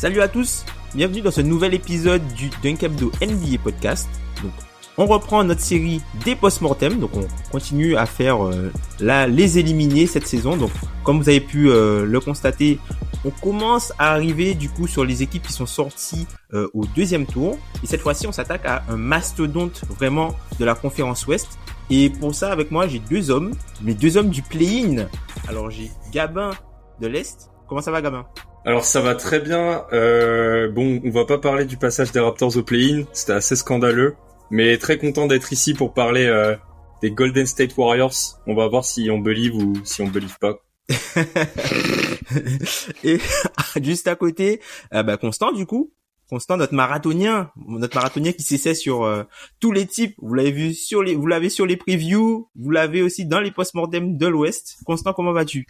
Salut à tous, bienvenue dans ce nouvel épisode du Dunkabdo NBA Podcast. Donc, on reprend notre série des post-mortem, donc on continue à faire euh, là les éliminés cette saison. Donc, comme vous avez pu euh, le constater, on commence à arriver du coup sur les équipes qui sont sorties euh, au deuxième tour. Et cette fois-ci, on s'attaque à un mastodonte vraiment de la conférence Ouest. Et pour ça, avec moi, j'ai deux hommes, mes deux hommes du play-in. Alors, j'ai Gabin de l'Est. Comment ça va, Gabin? Alors ça va très bien. Euh, bon, on va pas parler du passage des Raptors au play-in, c'était assez scandaleux, mais très content d'être ici pour parler euh, des Golden State Warriors. On va voir si on believe ou si on believe pas. Et juste à côté, euh, bah, Constant du coup. Constant, notre marathonien, notre marathonien qui s'essaie sur euh, tous les types. Vous l'avez vu sur les, vous l'avez sur les previews, vous l'avez aussi dans les post-mortem de l'Ouest. Constant, comment vas-tu?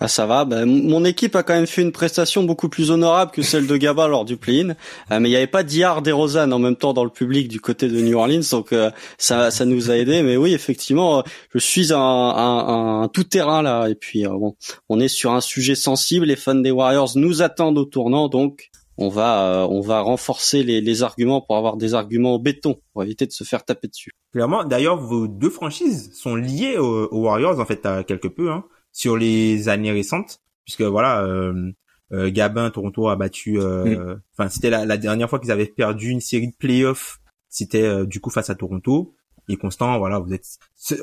Bah ça va. Bah, mon équipe a quand même fait une prestation beaucoup plus honorable que celle de Gaba lors du play-in, Euh, mais il n'y avait pas Diard et Rosanne en même temps dans le public du côté de New Orleans, donc euh, ça ça nous a aidé. Mais oui, effectivement, euh, je suis un, un, un tout terrain là, et puis euh, bon, on est sur un sujet sensible. Les fans des Warriors nous attendent au tournant, donc on va euh, on va renforcer les, les arguments pour avoir des arguments au béton pour éviter de se faire taper dessus. Clairement, d'ailleurs, vos deux franchises sont liées aux, aux Warriors en fait à quelque peu hein, sur les années récentes, puisque voilà, euh, euh, Gabin, Toronto a battu. euh, Enfin, c'était la, la dernière fois qu'ils avaient perdu une série de playoffs. C'était euh, du coup face à Toronto. Et Constant, voilà, vous êtes.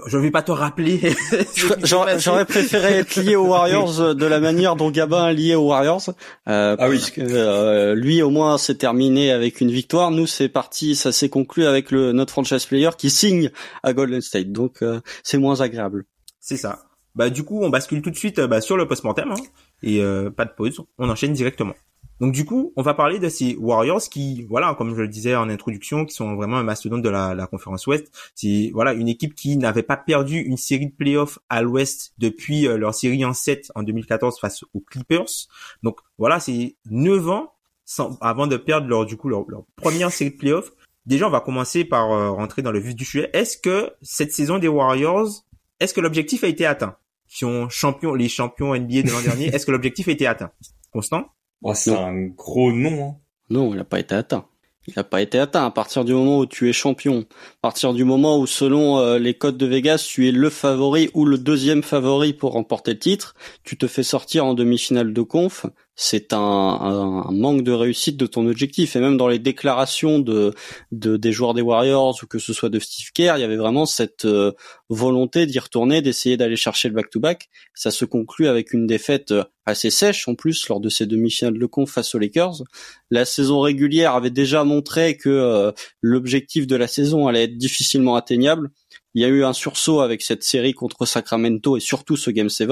Je vais pas te rappeler. J'aurais préféré être lié aux Warriors euh, de la manière dont Gabin est lié aux Warriors. Euh, Ah oui. euh, lui au moins c'est terminé avec une victoire. Nous c'est parti, ça s'est conclu avec le notre franchise player qui signe à Golden State. Donc euh, c'est moins agréable. C'est ça. Bah du coup, on bascule tout de suite euh, bah, sur le post-mortem hein, et euh, pas de pause. On enchaîne directement. Donc du coup, on va parler de ces Warriors qui, voilà, comme je le disais en introduction, qui sont vraiment un mastodonte de la, la conférence Ouest. C'est voilà une équipe qui n'avait pas perdu une série de playoffs à l'Ouest depuis euh, leur série en 7 en 2014 face aux Clippers. Donc voilà, c'est 9 ans sans, avant de perdre leur du coup leur, première série de playoffs. Déjà, on va commencer par euh, rentrer dans le vif du sujet. Est-ce que cette saison des Warriors, est-ce que l'objectif a été atteint? Qui sont champions, les champions NBA de l'an dernier, est-ce que l'objectif a été atteint? Constant? Oh, c'est un gros nom. Hein. Non, il n'a pas été atteint. Il n'a pas été atteint à partir du moment où tu es champion. À partir du moment où, selon euh, les codes de Vegas, tu es le favori ou le deuxième favori pour remporter le titre, tu te fais sortir en demi-finale de conf. C'est un, un- un manque de réussite de ton objectif. Et même dans les déclarations de, de des joueurs des Warriors ou que ce soit de Steve Kerr, il y avait vraiment cette euh, volonté d'y retourner, d'essayer d'aller chercher le back-to-back. Ça se conclut avec une défaite euh, assez sèche en plus lors de ces demi-finales de conf face aux Lakers. La saison régulière avait déjà montré que euh, l'objectif de la saison allait être difficilement atteignable. Il y a eu un sursaut avec cette série contre Sacramento et surtout ce Game 7.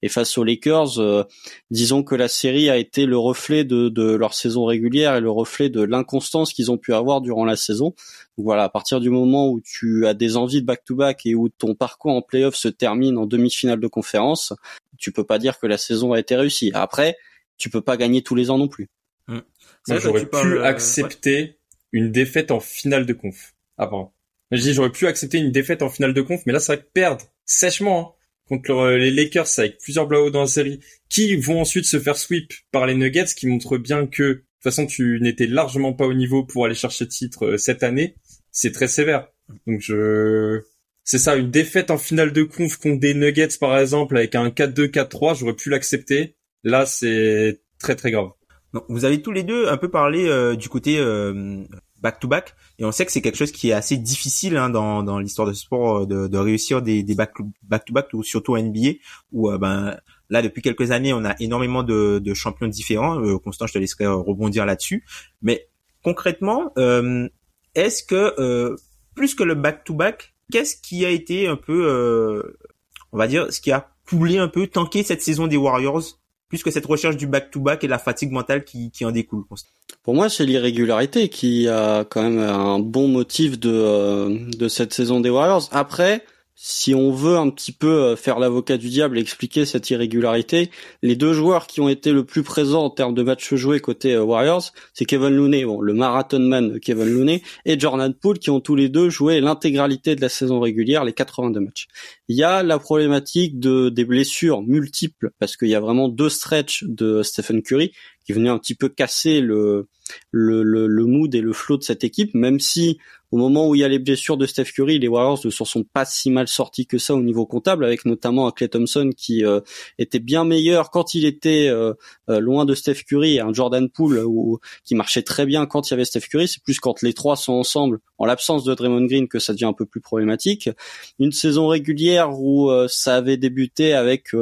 Et face aux Lakers, euh, disons que la série a été le reflet de, de leur saison régulière et le reflet de l'inconstance qu'ils ont pu avoir durant la saison. Donc voilà, à partir du moment où tu as des envies de back-to-back et où ton parcours en playoff se termine en demi-finale de conférence, tu peux pas dire que la saison a été réussie. Après, tu peux pas gagner tous les ans non plus. Que j'aurais pu parles, euh, accepter une défaite en finale de conf. Avant. Je dis, j'aurais pu accepter une défaite en finale de conf, mais là, c'est vrai que perdre sèchement hein, contre le- les Lakers avec plusieurs blowouts dans la série, qui vont ensuite se faire sweep par les Nuggets, qui montrent bien que de toute façon, tu n'étais largement pas au niveau pour aller chercher titre euh, cette année. C'est très sévère. Donc je, c'est ça, une défaite en finale de conf contre des Nuggets par exemple avec un 4-2, 4-3, j'aurais pu l'accepter. Là, c'est très très grave. Donc, vous avez tous les deux un peu parlé euh, du côté euh, back-to-back. Et on sait que c'est quelque chose qui est assez difficile hein, dans, dans l'histoire de sport de, de réussir des, des back-to-back, ou surtout NBA, où ben là depuis quelques années on a énormément de, de champions différents. Constant, je te laisserai rebondir là-dessus. Mais concrètement, est-ce que plus que le back-to-back, qu'est-ce qui a été un peu, on va dire, ce qui a coulé un peu, tanké cette saison des Warriors? Plus que cette recherche du back-to-back et la fatigue mentale qui, qui en découle. Pour moi, c'est l'irrégularité qui a quand même un bon motif de, euh, de cette saison des Warriors. Après, si on veut un petit peu euh, faire l'avocat du diable et expliquer cette irrégularité, les deux joueurs qui ont été le plus présents en termes de matchs joués côté euh, Warriors, c'est Kevin Looney, bon, le marathon man Kevin Looney, et Jordan Poole qui ont tous les deux joué l'intégralité de la saison régulière, les 82 matchs. Il y a la problématique de des blessures multiples parce qu'il y a vraiment deux stretches de Stephen Curry qui venaient un petit peu casser le le, le, le mood et le flow de cette équipe, même si au moment où il y a les blessures de Steph Curry, les Warriors ne se sont pas si mal sortis que ça au niveau comptable, avec notamment un Clay Thompson qui euh, était bien meilleur quand il était euh, euh, loin de Steph Curry et un Jordan Poole qui marchait très bien quand il y avait Steph Curry. C'est plus quand les trois sont ensemble, en l'absence de Draymond Green, que ça devient un peu plus problématique. Une saison régulière où ça avait débuté avec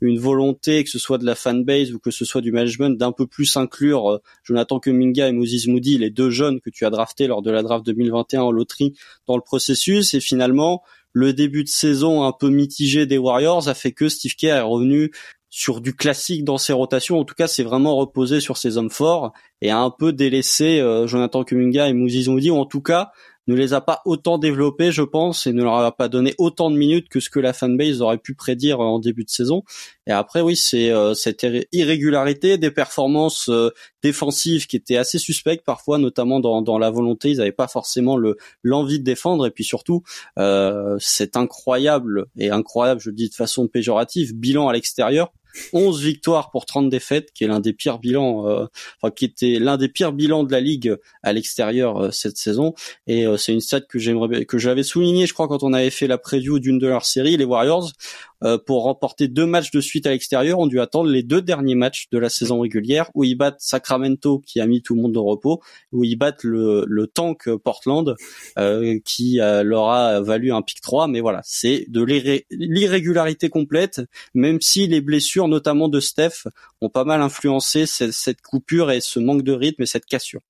une volonté, que ce soit de la fanbase ou que ce soit du management, d'un peu plus inclure Jonathan Kuminga et Moses Moody, les deux jeunes que tu as draftés lors de la draft 2020 en loterie dans le processus et finalement le début de saison un peu mitigé des Warriors a fait que Steve Kerr est revenu sur du classique dans ses rotations. En tout cas, c'est vraiment reposé sur ses hommes forts et a un peu délaissé euh, Jonathan Kuminga et Moses Moody, ou en tout cas ne les a pas autant développés, je pense, et ne leur a pas donné autant de minutes que ce que la fanbase aurait pu prédire en début de saison. Et après, oui, c'est euh, cette irrégularité des performances euh, défensives qui étaient assez suspectes parfois, notamment dans, la volonté. Ils n'avaient pas forcément le l'envie de défendre, et puis surtout, euh, c'est incroyable et incroyable, je le dis de façon péjorative, bilan à l'extérieur 11 victoires pour 30 défaites, qui est l'un des pires bilans, euh, enfin qui était l'un des pires bilans de la ligue à l'extérieur euh, cette saison. Et euh, c'est une stat que j'aimerais, que j'avais souligné, je crois, quand on avait fait la preview d'une de leurs séries, les Warriors. Euh, pour remporter deux matchs de suite à l'extérieur, ont dû attendre les deux derniers matchs de la saison régulière où ils battent Sacramento qui a mis tout le monde au repos, où ils battent le, tank Portland euh, qui euh, leur a valu un pic 3. Mais voilà, c'est de l'irrégularité complète, même si les blessures, notamment de Steph, ont pas mal influencé cette, cette coupure et ce manque de rythme et cette cassure.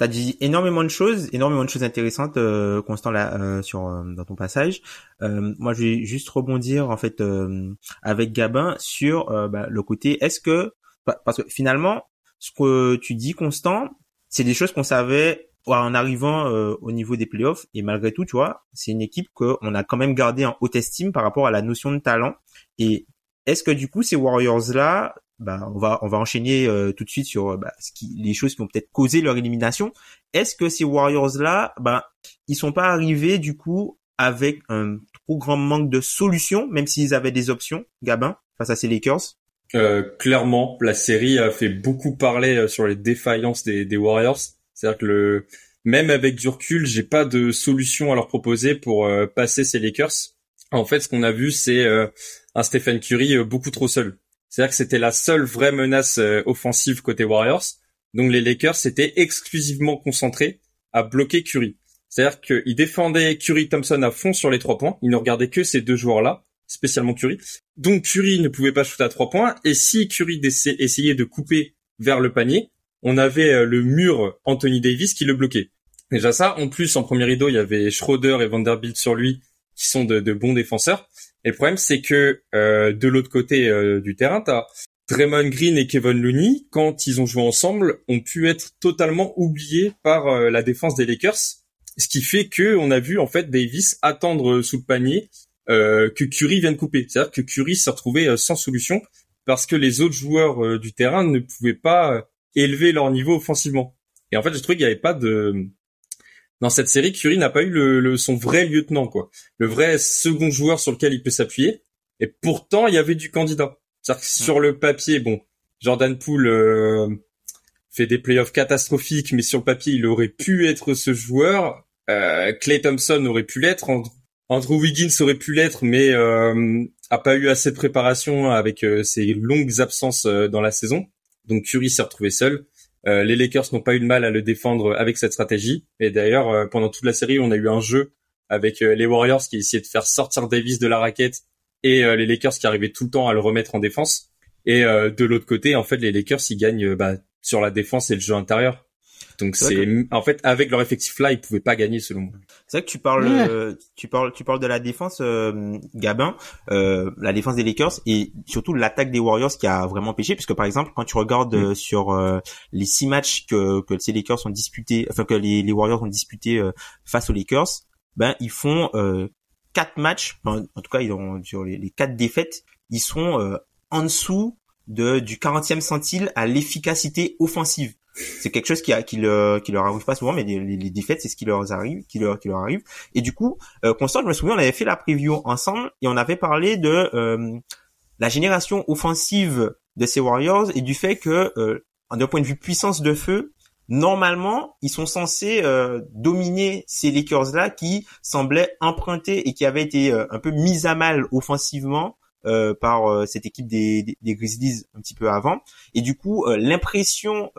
T'as dit énormément de choses, énormément de choses intéressantes, euh, Constant là euh, sur euh, dans ton passage. Euh, moi, je vais juste rebondir en fait avec Gabin sur bah, le côté. Est-ce que parce que finalement, ce que tu dis, Constant, c'est des choses qu'on savait en arrivant au niveau des playoffs et malgré tout, tu vois, c'est une équipe qu'on a quand même gardé en haute estime par rapport à la notion de talent. Et est-ce que du coup, ces Warriors là, bah, on va on va enchaîner euh, tout de suite sur bah, ce qui, les choses qui ont peut-être causé leur élimination. Est-ce que ces Warriors là, bah, ils sont pas arrivés du coup avec un trop grand manque de solutions, même s'ils avaient des options, Gabin, face à ces Lakers? Euh, Clairement, la série a fait beaucoup parler euh, sur les défaillances des, des Warriors. C'est-à-dire que le même avec du recul, j'ai pas de solution à leur proposer pour euh, passer ces Lakers. En fait, ce qu'on a vu, c'est un Stephen Curry beaucoup trop seul. C'est-à-dire que c'était la seule vraie menace euh, offensive côté Warriors. Donc les Lakers s'étaient exclusivement concentrés à bloquer Curry. C'est-à-dire qu'ils défendaient Curry Thompson à fond sur les trois points. Ils ne regardaient que ces deux joueurs-là, spécialement Curry. Donc Curry ne pouvait pas shooter à trois points. Et si Curry essayait de couper vers le panier, on avait euh, le mur Anthony Davis qui le bloquait. Déjà ça, en plus en premier rideau, il y avait Schroeder et Vanderbilt sur lui, qui sont de, de bons défenseurs. Et le problème, c'est que euh, de l'autre côté euh, du terrain, t'as Draymond Green et Kevin Looney, quand ils ont joué ensemble, ont pu être totalement oubliés par euh, la défense des Lakers, ce qui fait que on a vu en fait Davis attendre sous le panier que Curry vienne couper. C'est-à-dire que Curry s'est retrouvé sans solution parce que les autres joueurs du terrain ne pouvaient pas élever leur niveau offensivement. Et en fait, je trouvais qu'il n'y avait pas de dans cette série, Curry n'a pas eu le, son vrai lieutenant, quoi. Le vrai second joueur sur lequel il peut s'appuyer. Et pourtant, il y avait du candidat. C'est-à-dire que sur le papier, bon, Jordan Poole euh, fait des playoffs catastrophiques, mais sur le papier, il aurait pu être ce joueur. Euh, Clay Thompson aurait pu l'être. Andrew Wiggins aurait pu l'être, mais euh, a pas eu assez de préparation avec euh, ses longues absences dans la saison. Donc Curry s'est retrouvé seul. Les Lakers n'ont pas eu de mal à le défendre avec cette stratégie. Et d'ailleurs, pendant toute la série, on a eu un jeu avec les Warriors qui essayaient de faire sortir Davis de la raquette et les Lakers qui arrivaient tout le temps à le remettre en défense. Et de l'autre côté, en fait, les Lakers ils gagnent bah, sur la défense et le jeu intérieur. Donc c'est en fait avec leur effectif là, ils pouvaient pas gagner selon moi. C'est vrai que tu parles euh, tu parles tu parles de la défense euh, Gabin, euh, la défense des Lakers et surtout l'attaque des Warriors qui a vraiment pêché puisque par exemple quand tu regardes mm. sur les six matchs que que ces Lakers ont disputés enfin que les, les Warriors ont disputés face aux Lakers, ben ils font quatre matchs en tout cas ils ont sur les, les quatre défaites, ils sont en dessous de du 40e centile à l'efficacité offensive c'est quelque chose qui, a, qui, leur, qui leur arrive pas souvent, mais les, les défaites, c'est ce qui leur arrive, qui leur, qui leur arrive. Et du coup, euh, Constant, je me souviens, on avait fait la preview ensemble et on avait parlé de euh, la génération offensive de ces Warriors et du fait que, euh, d'un point de vue puissance de feu, normalement, ils sont censés euh, dominer ces Lakers-là qui semblaient emprunter et qui avaient été euh, un peu mis à mal offensivement euh, par euh, cette équipe des, des, Grizzlies un petit peu avant. Et du coup, euh, l'impression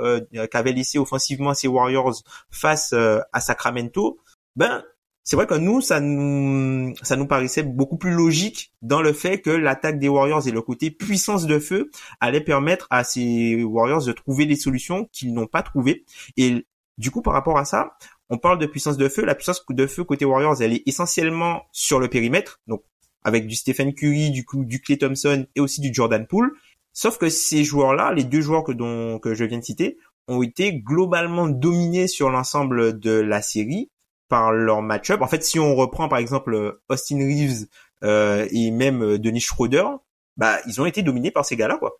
qu'avaient laissé offensivement ces Warriors face à Sacramento, ben c'est vrai que nous, ça nous, ça nous paraissait beaucoup plus logique dans le fait que l'attaque des Warriors et le côté puissance de feu allait permettre à ces Warriors de trouver des solutions qu'ils n'ont pas trouvées. Et du coup, par rapport à ça, on parle de puissance de feu. La puissance de feu côté Warriors, elle est essentiellement sur le périmètre. Donc, avec du Stephen Curry, du coup, du Clay Thompson et aussi du Jordan Poole. Sauf que ces joueurs-là, les deux joueurs que, dont, que je viens de citer, ont été globalement dominés sur l'ensemble de la série par leur match-up. En fait, si on reprend par exemple Austin Reeves euh, et même euh, Denis Schroeder, bah ils ont été dominés par ces gars-là, quoi.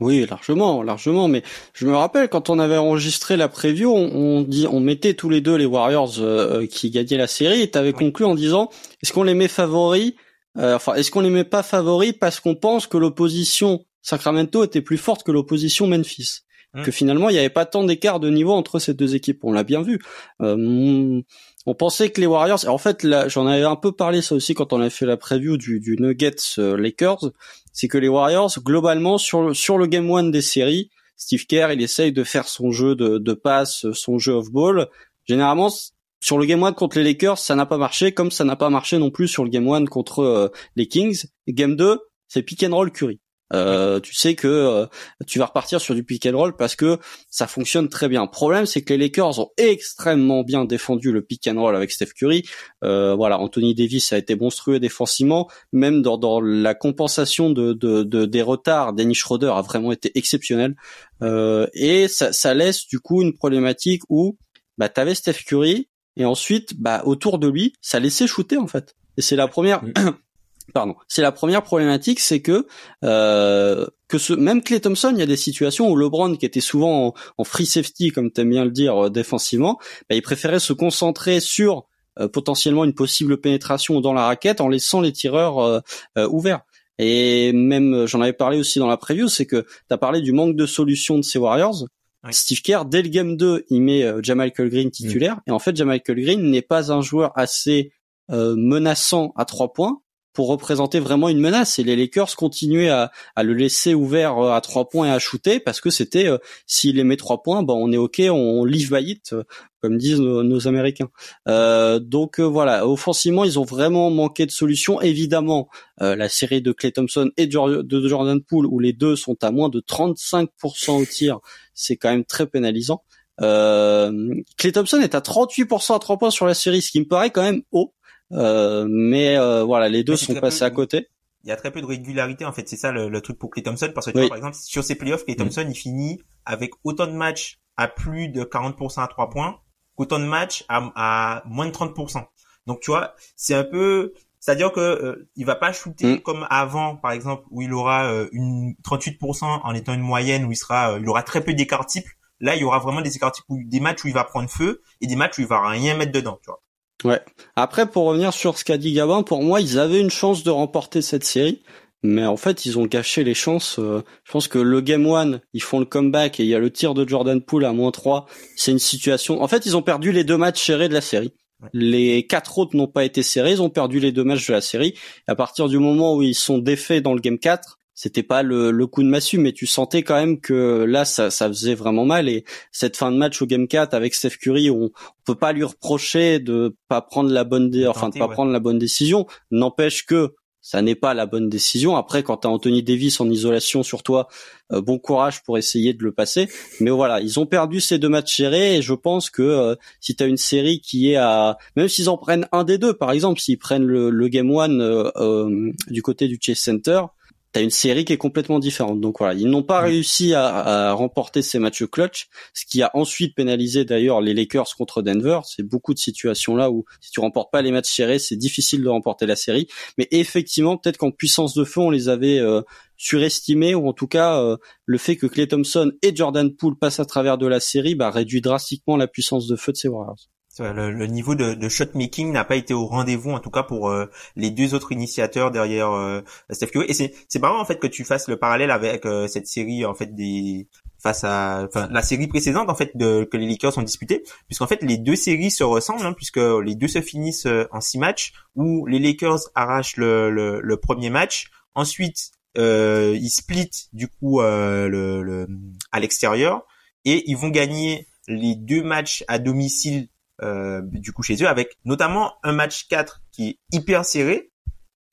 Oui, largement, largement. Mais je me rappelle quand on avait enregistré la preview, on, dit, on mettait tous les deux les Warriors euh, qui gagnaient la série. Et t'avais conclu en disant, est-ce qu'on les met favoris euh, enfin, est-ce qu'on les met pas favoris parce qu'on pense que l'opposition Sacramento était plus forte que l'opposition Memphis mmh. Que finalement, il n'y avait pas tant d'écart de niveau entre ces deux équipes. On l'a bien vu. Euh, on pensait que les Warriors, en fait, là, j'en avais un peu parlé ça aussi quand on avait fait la preview du, du Nuggets euh, Lakers, c'est que les Warriors, globalement, sur le, sur le game one des séries, Steve Kerr, il essaye de faire son jeu de, de passe, son jeu off ball. Généralement, sur le game one contre les Lakers, ça n'a pas marché, comme ça n'a pas marché non plus sur le game one contre euh, les Kings. game 2, c'est pick and roll Curry. Euh, tu sais que euh, tu vas repartir sur du pick and roll parce que ça fonctionne très bien. Le problème, c'est que les Lakers ont extrêmement bien défendu le pick and roll avec Steph Curry. voilà, Anthony Davis a été monstrueux défensivement, même dans, la compensation de, des retards. Dennis Schroeder a vraiment été exceptionnel et ça, ça, laisse du coup une problématique où bah t'avais Steph Curry et ensuite, bah, autour de lui, ça laissait shooter en fait. Et c'est la première. Mm. Pardon, c'est la première problématique, c'est que euh, que ce même Clay Thompson, il y a des situations où LeBron, qui était souvent en, free safety, comme t'aimes bien le dire, euh, défensivement, bah, il préférait se concentrer sur euh, potentiellement une possible pénétration dans la raquette en laissant les tireurs euh, ouverts. Et même, j'en avais parlé aussi dans la preview, c'est que tu as parlé du manque de solutions de ces Warriors. Steve Kerr, dès le game 2, il met euh, Jamal Green titulaire. Et en fait, Jamal Green n'est pas un joueur assez euh, menaçant à trois points pour représenter vraiment une menace. Et les Lakers continuaient à, le laisser ouvert euh, à trois points et à shooter parce que c'était s'il met trois points, ben on est ok, on, live by it, comme disent nos, Américains. donc voilà, offensivement, ils ont vraiment manqué de solutions. Évidemment, la série de Clay Thompson et de Jordan Poole, où les deux sont à moins de 35% au tir, c'est quand même très pénalisant. Euh, Clay Thompson est à 38% à 3 points sur la série, ce qui me paraît quand même haut. Euh, mais euh, voilà, les deux sont passés à côté. Il y a très peu de régularité en fait, c'est ça le, truc pour Clay Thompson parce que tu vois, par exemple sur ses playoffs, Clay Thompson il finit avec autant de matchs à plus de 40% à 3 points qu'autant de matchs à, à moins de 30%. Donc tu vois, c'est un peu c'est-à-dire que euh, il va pas shooter mm. comme avant, par exemple, où il aura euh, une 38% en étant une moyenne, où il sera, euh, il aura très peu d'écart type. Là, il y aura vraiment des écarts types, où, des matchs où il va prendre feu et des matchs où il va rien mettre dedans, tu vois. Ouais. Après, pour revenir sur ce qu'a dit Gabin, pour moi, ils avaient une chance de remporter cette série. Mais en fait, ils ont gâché les chances. je pense que le Game One, ils font le comeback et il y a le tir de Jordan Poole à moins 3. C'est une situation... En fait, ils ont perdu les deux matchs serrés de la série. Les quatre autres n'ont pas été serrés, ils ont perdu les deux matchs de la série. À partir du moment où ils sont défaits dans le game 4, c'était pas le, le, coup de massue, mais tu sentais quand même que là, ça, ça faisait vraiment mal. Et cette fin de match au Game 4 avec Steph Curry, on, on peut pas lui reprocher de pas prendre la bonne, enfin de pas prendre la bonne décision. N'empêche que ça n'est pas la bonne décision. Après, quand tu as Anthony Davis en isolation sur toi, euh, bon courage pour essayer de le passer. Mais voilà, ils ont perdu ces deux matchs serrés et je pense que euh, si tu as une série qui est à... Même s'ils en prennent un des deux, par exemple, s'ils prennent le, le Game One euh, du côté du Chase Center, t'as une série qui est complètement différente. Donc voilà, ils n'ont pas réussi à, à, remporter ces matchs clutch, ce qui a ensuite pénalisé d'ailleurs les Lakers contre Denver. C'est beaucoup de situations là où si tu remportes pas les matchs serrés, c'est difficile de remporter la série. Mais effectivement, peut-être qu'en puissance de feu, on les avait euh, surestimés ou en tout cas euh, le fait que Clay Thompson et Jordan Poole passent à travers de la série bah, réduit drastiquement la puissance de feu de ces Warriors. Le, le, niveau de, de shot making n'a pas été au rendez-vous en tout cas pour euh, les deux autres initiateurs derrière euh, Steph Curry. Et c'est c'est marrant en fait que tu fasses le parallèle avec euh, cette série en fait des face à enfin la série précédente en fait de, que les Lakers ont disputé puisqu'en fait les deux séries se ressemblent hein, puisque les deux se finissent en six matchs où les Lakers arrachent le, le, le premier match. Ensuite ils split du coup le, le, à l'extérieur. Et ils vont gagner les deux matchs à domicile euh, du coup chez eux avec notamment un match 4 qui est hyper serré.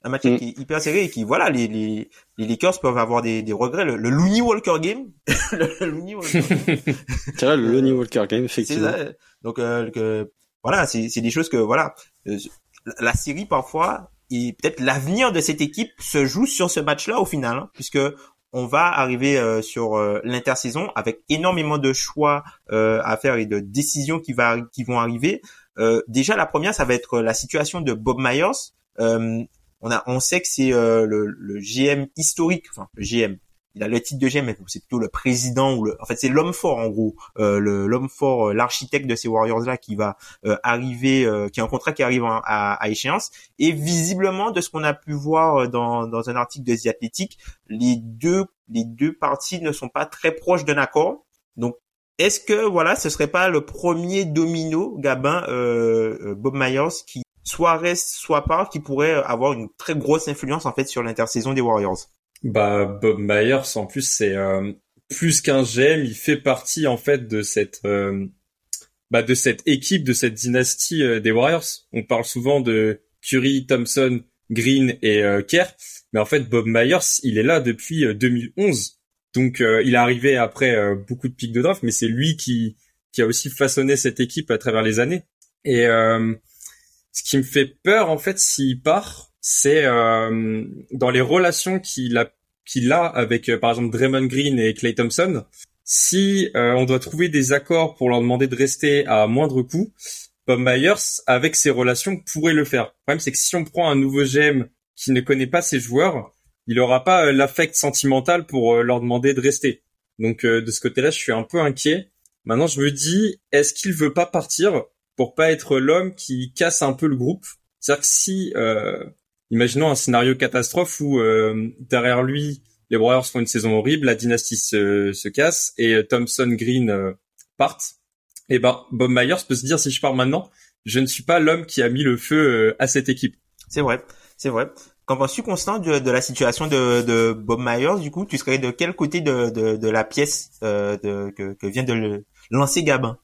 Un match mm. qui est hyper serré et qui voilà les les, les Lakers peuvent avoir des, des regrets. Le, le Looney Walker game. Le Looney Walker game. C'est vrai le Looney Walker game effectivement. Donc euh, que, voilà c'est c'est des choses que voilà euh, la série parfois et peut-être l'avenir de cette équipe se joue sur ce match-là au final, hein, puisque on va arriver euh, sur euh, l'intersaison avec énormément de choix euh, à faire et de décisions qui, vont arriver. déjà, la première, ça va être la situation de Bob Myers. on sait que c'est le, le, GM historique, enfin le GM, il a le titre de GM, c'est plutôt le président ou le, en fait c'est l'homme fort en gros, euh, l'homme fort, euh, l'architecte de ces Warriors là qui va euh, arriver, qui a un contrat qui arrive à, à, échéance. Et visiblement, de ce qu'on a pu voir dans, dans un article de The Athletic, les deux les deux parties ne sont pas très proches d'un accord. Donc est-ce que voilà, ce serait pas le premier domino Gabin Bob Myers qui soit reste soit part qui pourrait avoir une très grosse influence en fait sur l'intersaison des Warriors? Bah Bob Myers en plus c'est euh, plus qu'un GM, il fait partie en fait de cette euh, bah, de cette équipe, de cette dynastie euh, des Warriors. On parle souvent de Curry, Thompson, Green et Kerr, mais en fait Bob Myers, il est là depuis 2011. Donc il est arrivé après beaucoup de pics de draft, mais c'est lui qui qui a aussi façonné cette équipe à travers les années. Et ce qui me fait peur en fait s'il part, c'est euh, dans les relations qu'il a qu'il a avec euh, par exemple Draymond Green et Clay Thompson. Si euh, on doit trouver des accords pour leur demander de rester à moindre coût, Bob Myers avec ses relations pourrait le faire. Le problème c'est que si on prend un nouveau GM qui ne connaît pas ses joueurs, il aura pas l'affect sentimental pour leur demander de rester. Donc de ce côté-là, je suis un peu inquiet. Maintenant, je me dis, est-ce qu'il veut pas partir pour pas être l'homme qui casse un peu le groupe? C'est-à-dire que si euh, imaginons un scénario catastrophe où euh, derrière lui, les Warriors font une saison horrible, la dynastie se, se casse et euh, Thompson Green euh, partent. Et ben Bob Myers peut se dire si je pars maintenant, je ne suis pas l'homme qui a mis le feu à cette équipe. C'est vrai, c'est vrai. Qu'en penses-tu, Constant, de, de, la situation de, Bob Myers Du coup, tu serais de quel côté de, la pièce que, que vient de le lancer Gabin?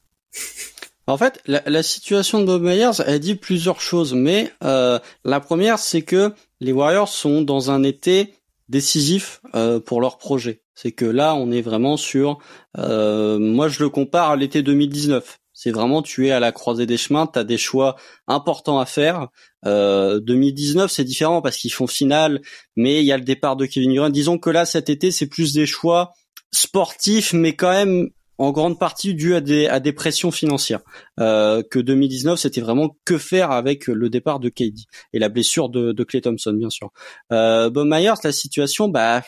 En fait, la, situation de Bob Myers, elle dit plusieurs choses, mais euh, la première, c'est que les Warriors sont dans un été décisif euh, pour leur projet. C'est que là, on est vraiment sur, euh, moi je le compare à l'été 2019. C'est vraiment tu es à la croisée des chemins, tu as des choix importants à faire. 2019, c'est différent parce qu'ils font finale, mais il y a le départ de Kevin Durant. Disons que là, cet été, c'est plus des choix sportifs, mais quand même en grande partie dû à des, à des pressions financières. Euh, que 2019, c'était vraiment que faire avec le départ de KD et la blessure de, de Clay Thompson, bien sûr. Euh, Bob Myers, la situation, bah,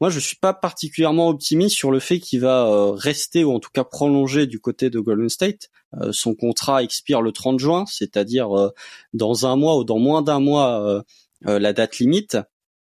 moi, je suis pas particulièrement optimiste sur le fait qu'il va euh, rester ou en tout cas prolonger du côté de Golden State. Euh, son contrat expire le 30 juin, c'est-à-dire euh, dans un mois ou dans moins d'un mois la date limite.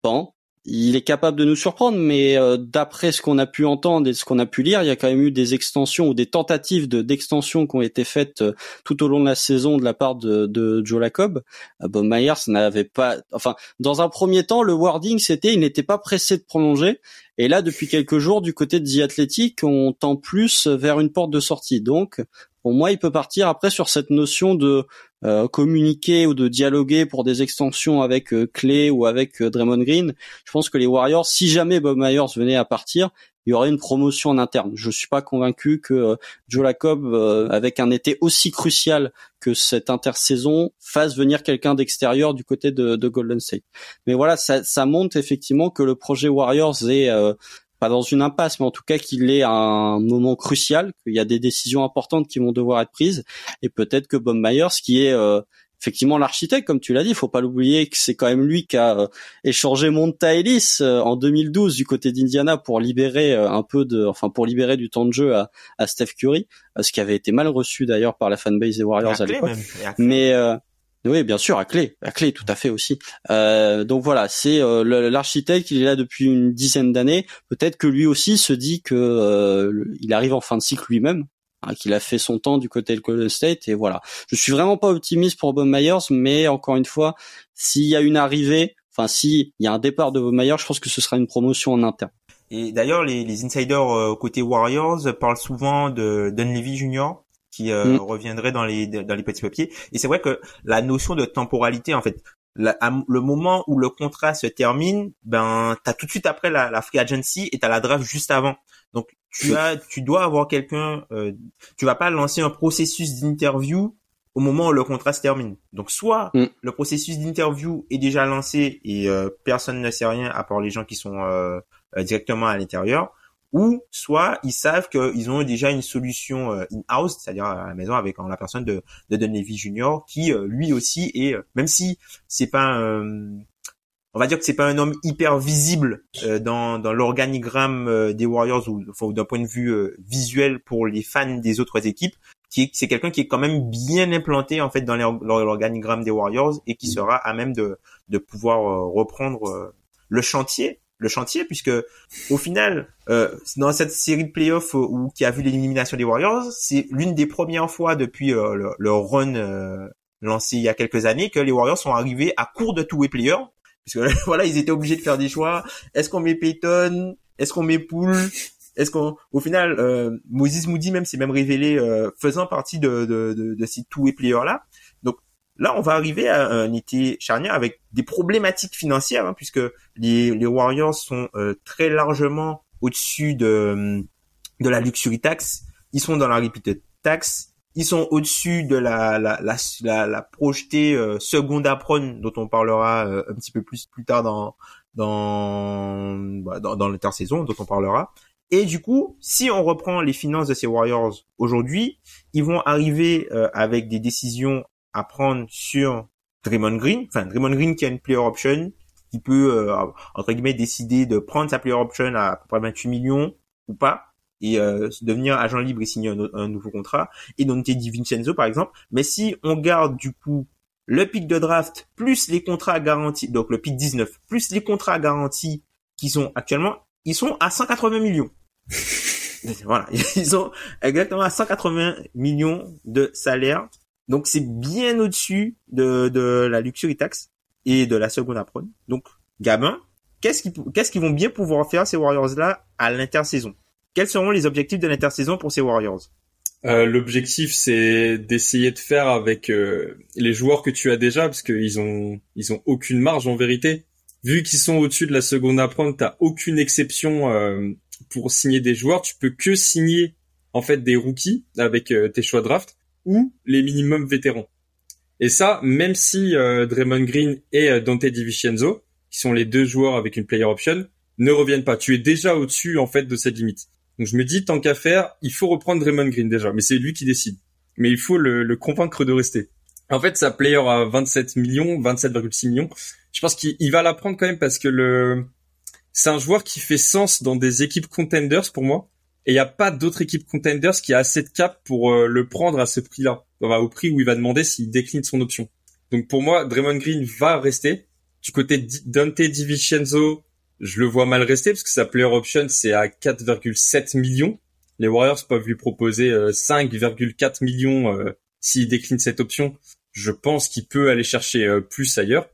Bon, il est capable de nous surprendre, mais euh, d'après ce qu'on a pu entendre et ce qu'on a pu lire, il y a quand même eu des extensions ou des tentatives de d'extension qui ont été faites euh, tout au long de la saison de la part de, de Joe Lacob. Euh, Bob Myers n'avait pas, enfin, dans un premier temps, le wording c'était il n'était pas pressé de prolonger, et là depuis quelques jours du côté de The Athletic, on tend plus vers une porte de sortie. Donc, pour moi, il peut partir après sur cette notion de euh, communiquer ou de dialoguer pour des extensions avec euh, Clay ou avec euh, Draymond Green. Je pense que les Warriors, si jamais Bob Myers venait à partir, il y aurait une promotion en interne. Je suis pas convaincu que Joe Lacob, avec un été aussi crucial que cette intersaison, fasse venir quelqu'un d'extérieur du côté de, de, Golden State. Mais voilà, ça, ça montre effectivement que le projet Warriors est pas dans une impasse, mais en tout cas qu'il est à un moment crucial, qu'il y a des décisions importantes qui vont devoir être prises, et peut-être que Bob Myers, qui est euh, effectivement l'architecte, comme tu l'as dit, il faut pas l'oublier que c'est quand même lui qui a euh, échangé Monta Ellis euh, en 2012 du côté d'Indiana pour libérer un peu de, enfin pour libérer du temps de jeu à, à Steph Curry, ce qui avait été mal reçu d'ailleurs par la fanbase des Warriors à l'époque. Mais oui, bien sûr, à clé, à clé, tout à fait aussi. Euh, donc voilà, c'est euh, l'architecte, il est là depuis une dizaine d'années. Peut-être que lui aussi se dit que euh, il arrive en fin de cycle lui-même, hein, qu'il a fait son temps du côté de Golden State, et voilà. Je suis vraiment pas optimiste pour Bob Myers, mais encore une fois, s'il y a une arrivée, enfin s'il y a un départ de Bob Myers, je pense que ce sera une promotion en interne. Et d'ailleurs, les, les insiders côté Warriors parlent souvent de Dunleavy Jr qui euh, mm. reviendrait dans les dans les petits papiers. Et c'est vrai que la notion de temporalité, en fait, le moment où le contrat se termine, ben t'as tout de suite après la, la free agency et t'as la draft juste avant. Donc tu mm. as, tu dois avoir quelqu'un. Euh, tu vas pas lancer un processus d'interview au moment où le contrat se termine. Donc soit mm. le processus d'interview est déjà lancé et euh, personne ne sait rien à part les gens qui sont euh, directement à l'intérieur, ou soit ils savent qu'ils ont déjà une solution euh, in-house, c'est-à-dire à la maison avec la personne de, de Dunleavy Junior, qui euh, lui aussi est, euh, même si c'est pas on va dire que c'est pas un homme hyper visible dans, dans l'organigramme des Warriors ou, d'un point de vue visuel pour les fans des autres équipes, qui c'est quelqu'un qui est quand même bien implanté en fait dans l'organigramme des Warriors et qui sera à même de, de pouvoir reprendre le chantier le chantier puisque au final euh, dans cette série de playoffs euh, où qui a vu l'élimination des Warriors c'est l'une des premières fois depuis euh, le, run euh, lancé il y a quelques années que les Warriors sont arrivés à court de tous les players puisque voilà ils étaient obligés de faire des choix. Est-ce qu'on met Payton est-ce qu'on met Poole? Est-ce qu'on au final euh, Moses Moody même s'est même révélé faisant partie de, de, de, de ces tous les players là Là, on va arriver à un été charnière avec des problématiques financières, hein, puisque les, les, Warriors sont euh, très largement au-dessus de, de la luxury tax. Ils sont dans la repeated tax. Ils sont au-dessus de la, la, la, la, projetée euh, seconde apron dont on parlera euh, un petit peu plus plus tard dans dans bah, dans l'intersaison, dont on parlera. Et du coup, si on reprend les finances de ces Warriors aujourd'hui, ils vont arriver euh, avec des décisions à prendre sur Draymond Green, enfin Draymond Green qui a une player option, qui peut euh, entre guillemets décider de prendre sa player option à, peu près 28 millions ou pas et euh, devenir agent libre et signer un, nouveau contrat et Dante Vincenzo par exemple. Mais si on garde du coup le pic de draft plus les contrats garantis, donc le pic 19 plus les contrats garantis qui sont actuellement, ils sont à 180 millions. voilà, ils sont exactement à 180 millions de salaire donc c'est bien au-dessus de, de la luxury tax et de la seconde apron. Donc Gabin, qu'est-ce qu'ils vont bien pouvoir faire ces Warriors là à l'intersaison? Quels seront les objectifs de l'intersaison pour ces Warriors? Euh, L'objectif c'est d'essayer de faire avec euh, les joueurs que tu as déjà parce qu'ils ont ils ont aucune marge en vérité. Vu qu'ils sont au-dessus de la seconde apron, t'as aucune exception euh, pour signer des joueurs. Tu peux que signer en fait des rookies avec tes choix draft ou les minimums vétérans. Et ça, même si euh, Draymond Green et euh, Dante DiVincenzo, qui sont les deux joueurs avec une player option, ne reviennent pas. Tu es déjà au-dessus en fait de cette limite. Donc je me dis, tant qu'à faire, il faut reprendre Draymond Green déjà, mais c'est lui qui décide. Mais il faut le, le convaincre de rester. En fait, sa player à 27 millions, 27,6 millions, je pense qu'il va la prendre quand même parce que le c'est un joueur qui fait sens dans des équipes contenders pour moi et il n'y a pas d'autre équipe contenders qui a assez de cap pour euh, le prendre à ce prix-là, au prix où il va demander s'il décline son option. Donc pour moi, Draymond Green va rester. Du côté Dante DiVincenzo, je le vois mal rester parce que sa player option c'est à 4,7 millions. Les Warriors peuvent lui proposer 5,4 millions s'il décline cette option. Je pense qu'il peut aller chercher plus ailleurs.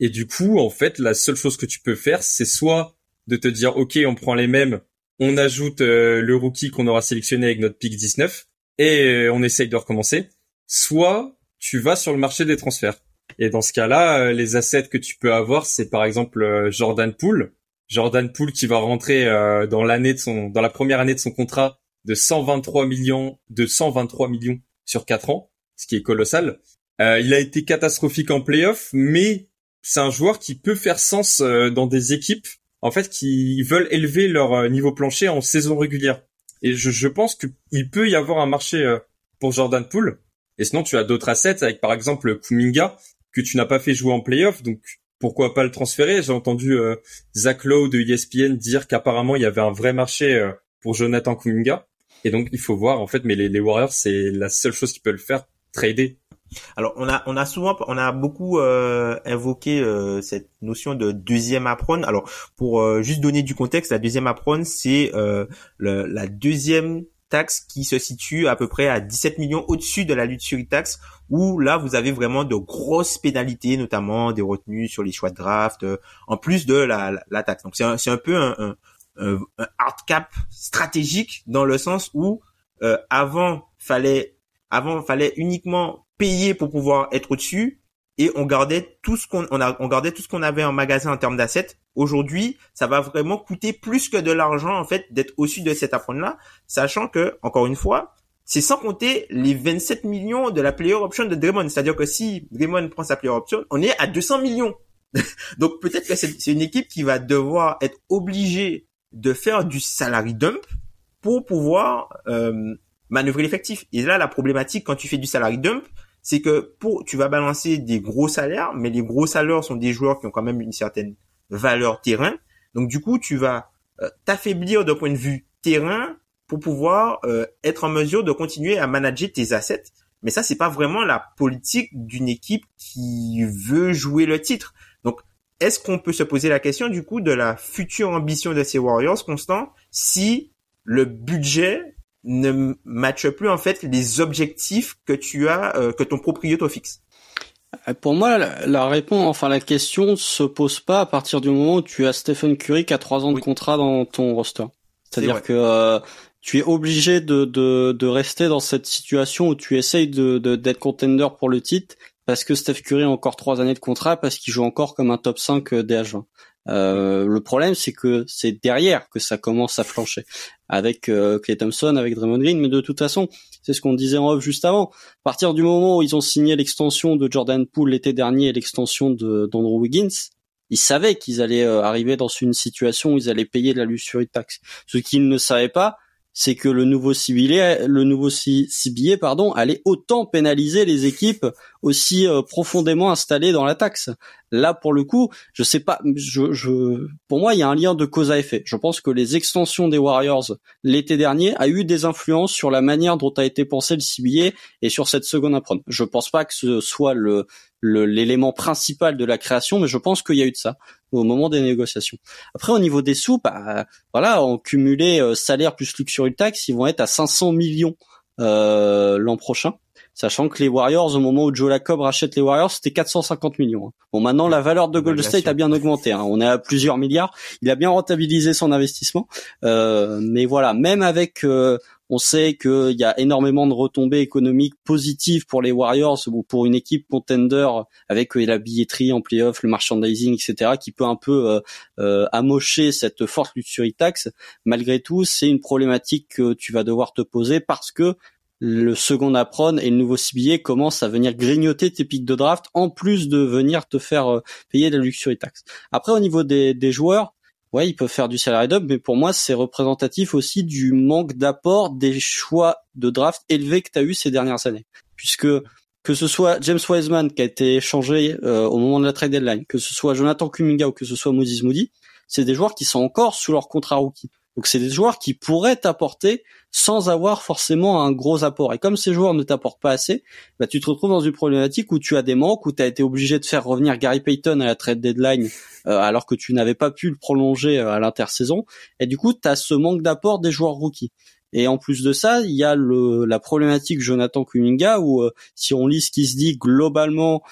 Et du coup, en fait, la seule chose que tu peux faire, c'est soit de te dire, OK, on prend les mêmes, on ajoute euh, le rookie qu'on aura sélectionné avec notre pick 19 et euh, on essaye de recommencer. Soit tu vas sur le marché des transferts. Et dans ce cas-là, euh, les assets que tu peux avoir, c'est par exemple Jordan Poole. Jordan Poole qui va rentrer dans l'année dans la première année de son contrat de 123 millions, de 123 millions sur 4 ans, ce qui est colossal. il a été catastrophique en playoff, mais c'est un joueur qui peut faire sens dans des équipes en fait, qui veulent élever leur euh, niveau plancher en saison régulière. Et je, je pense qu'il peut y avoir un marché euh, pour Jordan Poole. Et sinon, tu as d'autres assets avec par exemple Kuminga que tu n'as pas fait jouer en playoff, donc pourquoi pas le transférer? J'ai entendu euh, Zach Lowe de ESPN dire qu'apparemment il y avait un vrai marché pour Jonathan Kuminga. Et donc il faut voir en fait, mais les, les Warriors c'est la seule chose qui peut le faire, trader alors on a on a souvent on a beaucoup euh, invoqué euh, cette notion de deuxième apron. Alors pour euh, juste donner du contexte, la deuxième apron c'est la deuxième taxe qui se situe à peu près à 17 millions au-dessus de la luxury tax où là vous avez vraiment de grosses pénalités notamment des retenues sur les choix de draft en plus de la, la, taxe. Donc c'est un, un peu un, un, un, hard cap stratégique dans le sens où avant fallait avant fallait uniquement payer pour pouvoir être au-dessus et on gardait tout ce qu'on on a on gardait tout ce qu'on avait en magasin en termes d'assets. Aujourd'hui, ça va vraiment coûter plus que de l'argent en fait d'être au-dessus de cet apprendre là, sachant que encore une fois, c'est sans compter les 27 millions de la player option de Draymond, c'est-à-dire que si Draymond prend sa player option, on est à 200 millions. Donc peut-être que c'est une équipe qui va devoir être obligée de faire du salary dump pour pouvoir euh, manœuvrer l'effectif. Et là, la problématique quand tu fais du salary dump, c'est que pour tu vas balancer des gros salaires, mais les gros salaires sont des joueurs qui ont quand même une certaine valeur terrain. Donc du coup, tu vas euh, t'affaiblir d'un point de vue terrain pour pouvoir euh, être en mesure de continuer à manager tes assets. Mais ça, c'est pas vraiment la politique d'une équipe qui veut jouer le titre. Donc, est-ce qu'on peut se poser la question du coup de la future ambition de ces Warriors, Constant, si le budget ne matche plus en fait les objectifs que tu as, euh, que ton propriétaire fixe. Euh, pour moi, la, réponse, enfin la question se pose pas à partir du moment où tu as Stephen Curry qui a trois ans de contrat dans ton roster. C'est-à-dire que euh, tu es obligé de, de, de, rester dans cette situation où tu essayes de d'être contender pour le titre parce que Steph Curry a encore trois années de contrat parce qu'il joue encore comme un top 5 DH20. Euh, le problème, c'est que c'est derrière que ça commence à flancher avec euh, Clay Thompson, avec Draymond Green. Mais de toute façon, c'est ce qu'on disait en off juste avant. À partir du moment où ils ont signé l'extension de Jordan Poole l'été dernier et l'extension d'Andrew Wiggins, ils savaient qu'ils allaient euh, arriver dans une situation où ils allaient payer de la luxury tax. Ce qu'ils ne savaient pas, c'est que le nouveau ciblé, le nouveau CBA, pardon, allait autant pénaliser les équipes aussi euh, profondément installées dans la taxe. Là, pour le coup, je sais pas, je, je, pour moi, il y a un lien de cause à effet. Je pense que les extensions des Warriors l'été dernier a eu des influences sur la manière dont a été pensé le CBA et sur cette seconde apprendre. Je pense pas que ce soit le, l'élément principal de la création, mais je pense qu'il y a eu de ça au moment des négociations. Après, au niveau des sous, bah, voilà, en cumulé euh, salaire plus luxury tax, ils vont être à 500 millions euh, l'an prochain. Sachant que les Warriors, au moment où Joe Lacob rachète les Warriors, c'était 450 millions. Hein. Bon, maintenant, la valeur de Gold State a bien augmenté. Hein. On est à plusieurs milliards. Il a bien rentabilisé son investissement. Euh, mais voilà, même avec euh, on sait qu'il y a énormément de retombées économiques positives pour les Warriors ou pour une équipe contender avec euh, la billetterie en playoff, le merchandising, etc., qui peut un peu euh, euh, amocher cette forte luxury tax. Malgré tout, c'est une problématique que tu vas devoir te poser parce que le second apron et le nouveau CBA commencent à venir grignoter tes pics de draft en plus de venir te faire payer de la luxury tax. Après, au niveau des joueurs, ouais, ils peuvent faire du salary dump, mais pour moi, c'est représentatif aussi du manque d'apport des choix de draft élevés que tu as eu ces dernières années. Puisque que ce soit James Wiseman qui a été échangé euh, au moment de la trade deadline, que ce soit Jonathan Kuminga ou que ce soit Moses Moody, c'est des joueurs qui sont encore sous leur contrat rookie. Donc c'est des joueurs qui pourraient t'apporter sans avoir forcément un gros apport. Et comme ces joueurs ne t'apportent pas assez, bah, tu te retrouves dans une problématique où tu as des manques, où tu as été obligé de faire revenir Gary Payton à la trade deadline euh, alors que tu n'avais pas pu le prolonger euh, à l'intersaison. Et du coup, tu as ce manque d'apport des joueurs rookies. Et en plus de ça, il y a le, la problématique Jonathan Kuminga où euh, si on lit ce qui se dit globalement,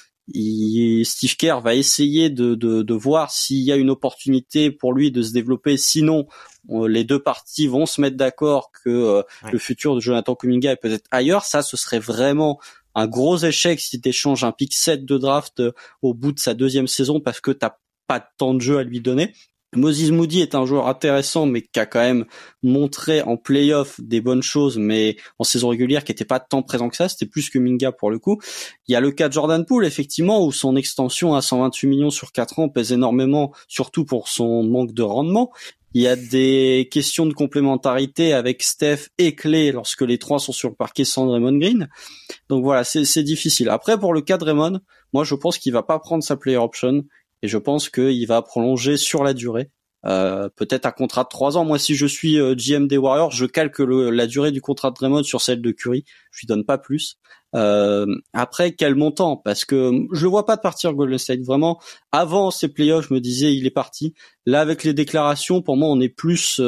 Steve Kerr va essayer de, de, de voir s'il y a une opportunité pour lui de se développer. Sinon, les deux parties vont se mettre d'accord que euh, le futur de Jonathan Kuminga est peut-être ailleurs. Ça, ce serait vraiment un gros échec si tu échanges un pick 7 de draft euh, au bout de sa deuxième saison parce que t'as pas temps de jeu à lui donner. Moses Moody est un joueur intéressant, mais qui a quand même montré en playoff des bonnes choses, mais en saison régulière qui n'était pas tant présent que ça. C'était plus que Minga pour le coup. Il y a le cas de Jordan Poole, effectivement, où son extension à 128 millions sur 4 ans pèse énormément, surtout pour son manque de rendement. Il y a des questions de complémentarité avec Steph et Clay lorsque les trois sont sur le parquet sans Draymond Green. Donc voilà, c'est difficile. Après, pour le cas de Draymond, moi je pense qu'il va pas prendre sa player option et je pense qu'il va prolonger sur la durée. Euh, peut-être un contrat de trois ans. Moi, si je suis euh, GM des Warriors, je calque la durée du contrat de Draymond sur celle de Curry. Je lui donne pas plus. Euh, après, quel montant? Parce que je le vois pas de partir Golden State. Vraiment, avant ces playoffs, je me disais il est parti. Là, avec les déclarations, pour moi, on est plus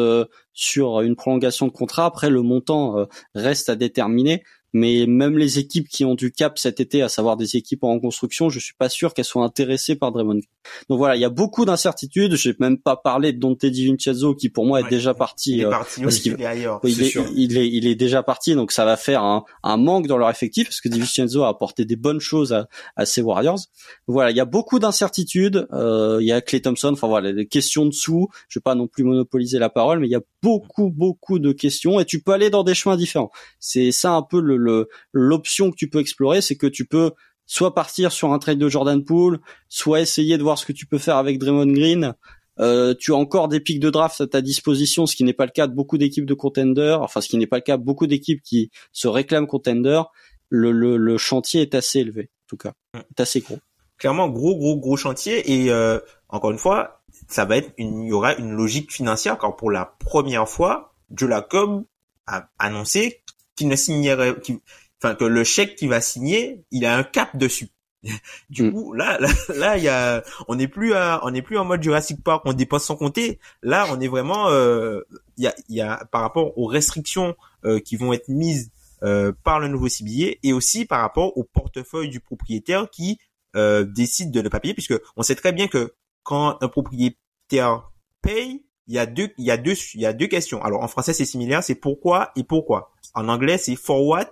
sur une prolongation de contrat. Après, le montant reste à déterminer mais même les équipes qui ont du cap cet été, à savoir des équipes en reconstruction, je suis pas sûr qu'elles soient intéressées par Draymond. Donc voilà, il y a beaucoup d'incertitudes. J'ai même pas parlé de Dante DiVincenzo qui pour moi est déjà parti. Il est euh, parti il, est ailleurs. Il est, il, est, il est déjà parti, donc ça va faire un, un manque dans leur effectif parce que DiVincenzo a apporté des bonnes choses à, à ses Warriors. Voilà, il y a beaucoup d'incertitudes. Euh, il y a Clay Thompson. Enfin voilà, des questions dessous. Je vais pas non plus monopoliser la parole, mais il y a beaucoup beaucoup de questions et tu peux aller dans des chemins différents. C'est ça un peu le l'option que tu peux explorer, c'est que tu peux soit partir sur un trade de Jordan Poole, soit essayer de voir ce que tu peux faire avec Draymond Green. Euh, tu as encore des pics de draft à ta disposition, ce qui n'est pas le cas de beaucoup d'équipes de contenders, enfin ce qui n'est pas le cas de beaucoup d'équipes qui se réclament contenders. Le, le, chantier est assez élevé, en tout cas, est assez gros. Clairement, gros, gros, gros chantier. Et euh, encore une fois, ça va être une, il y aura une logique financière. Car pour la première fois, Joe Lacob a annoncé qui ne signerait, enfin que le chèque qu'il va signer, il a un cap dessus. du mm. coup, là, là, il y a, on n'est plus à, on n'est plus en mode Jurassic Park, on dépense sans compter. Là, on est vraiment, euh, il y a, il y a par rapport aux restrictions euh, qui vont être mises euh, par le nouveau CBA et aussi par rapport au portefeuille du propriétaire qui décide de ne pas payer, puisque on sait très bien que quand un propriétaire paye, il y a deux, il y a deux, il y a deux questions. Alors en français c'est similaire, c'est pourquoi et pourquoi. En anglais c'est for what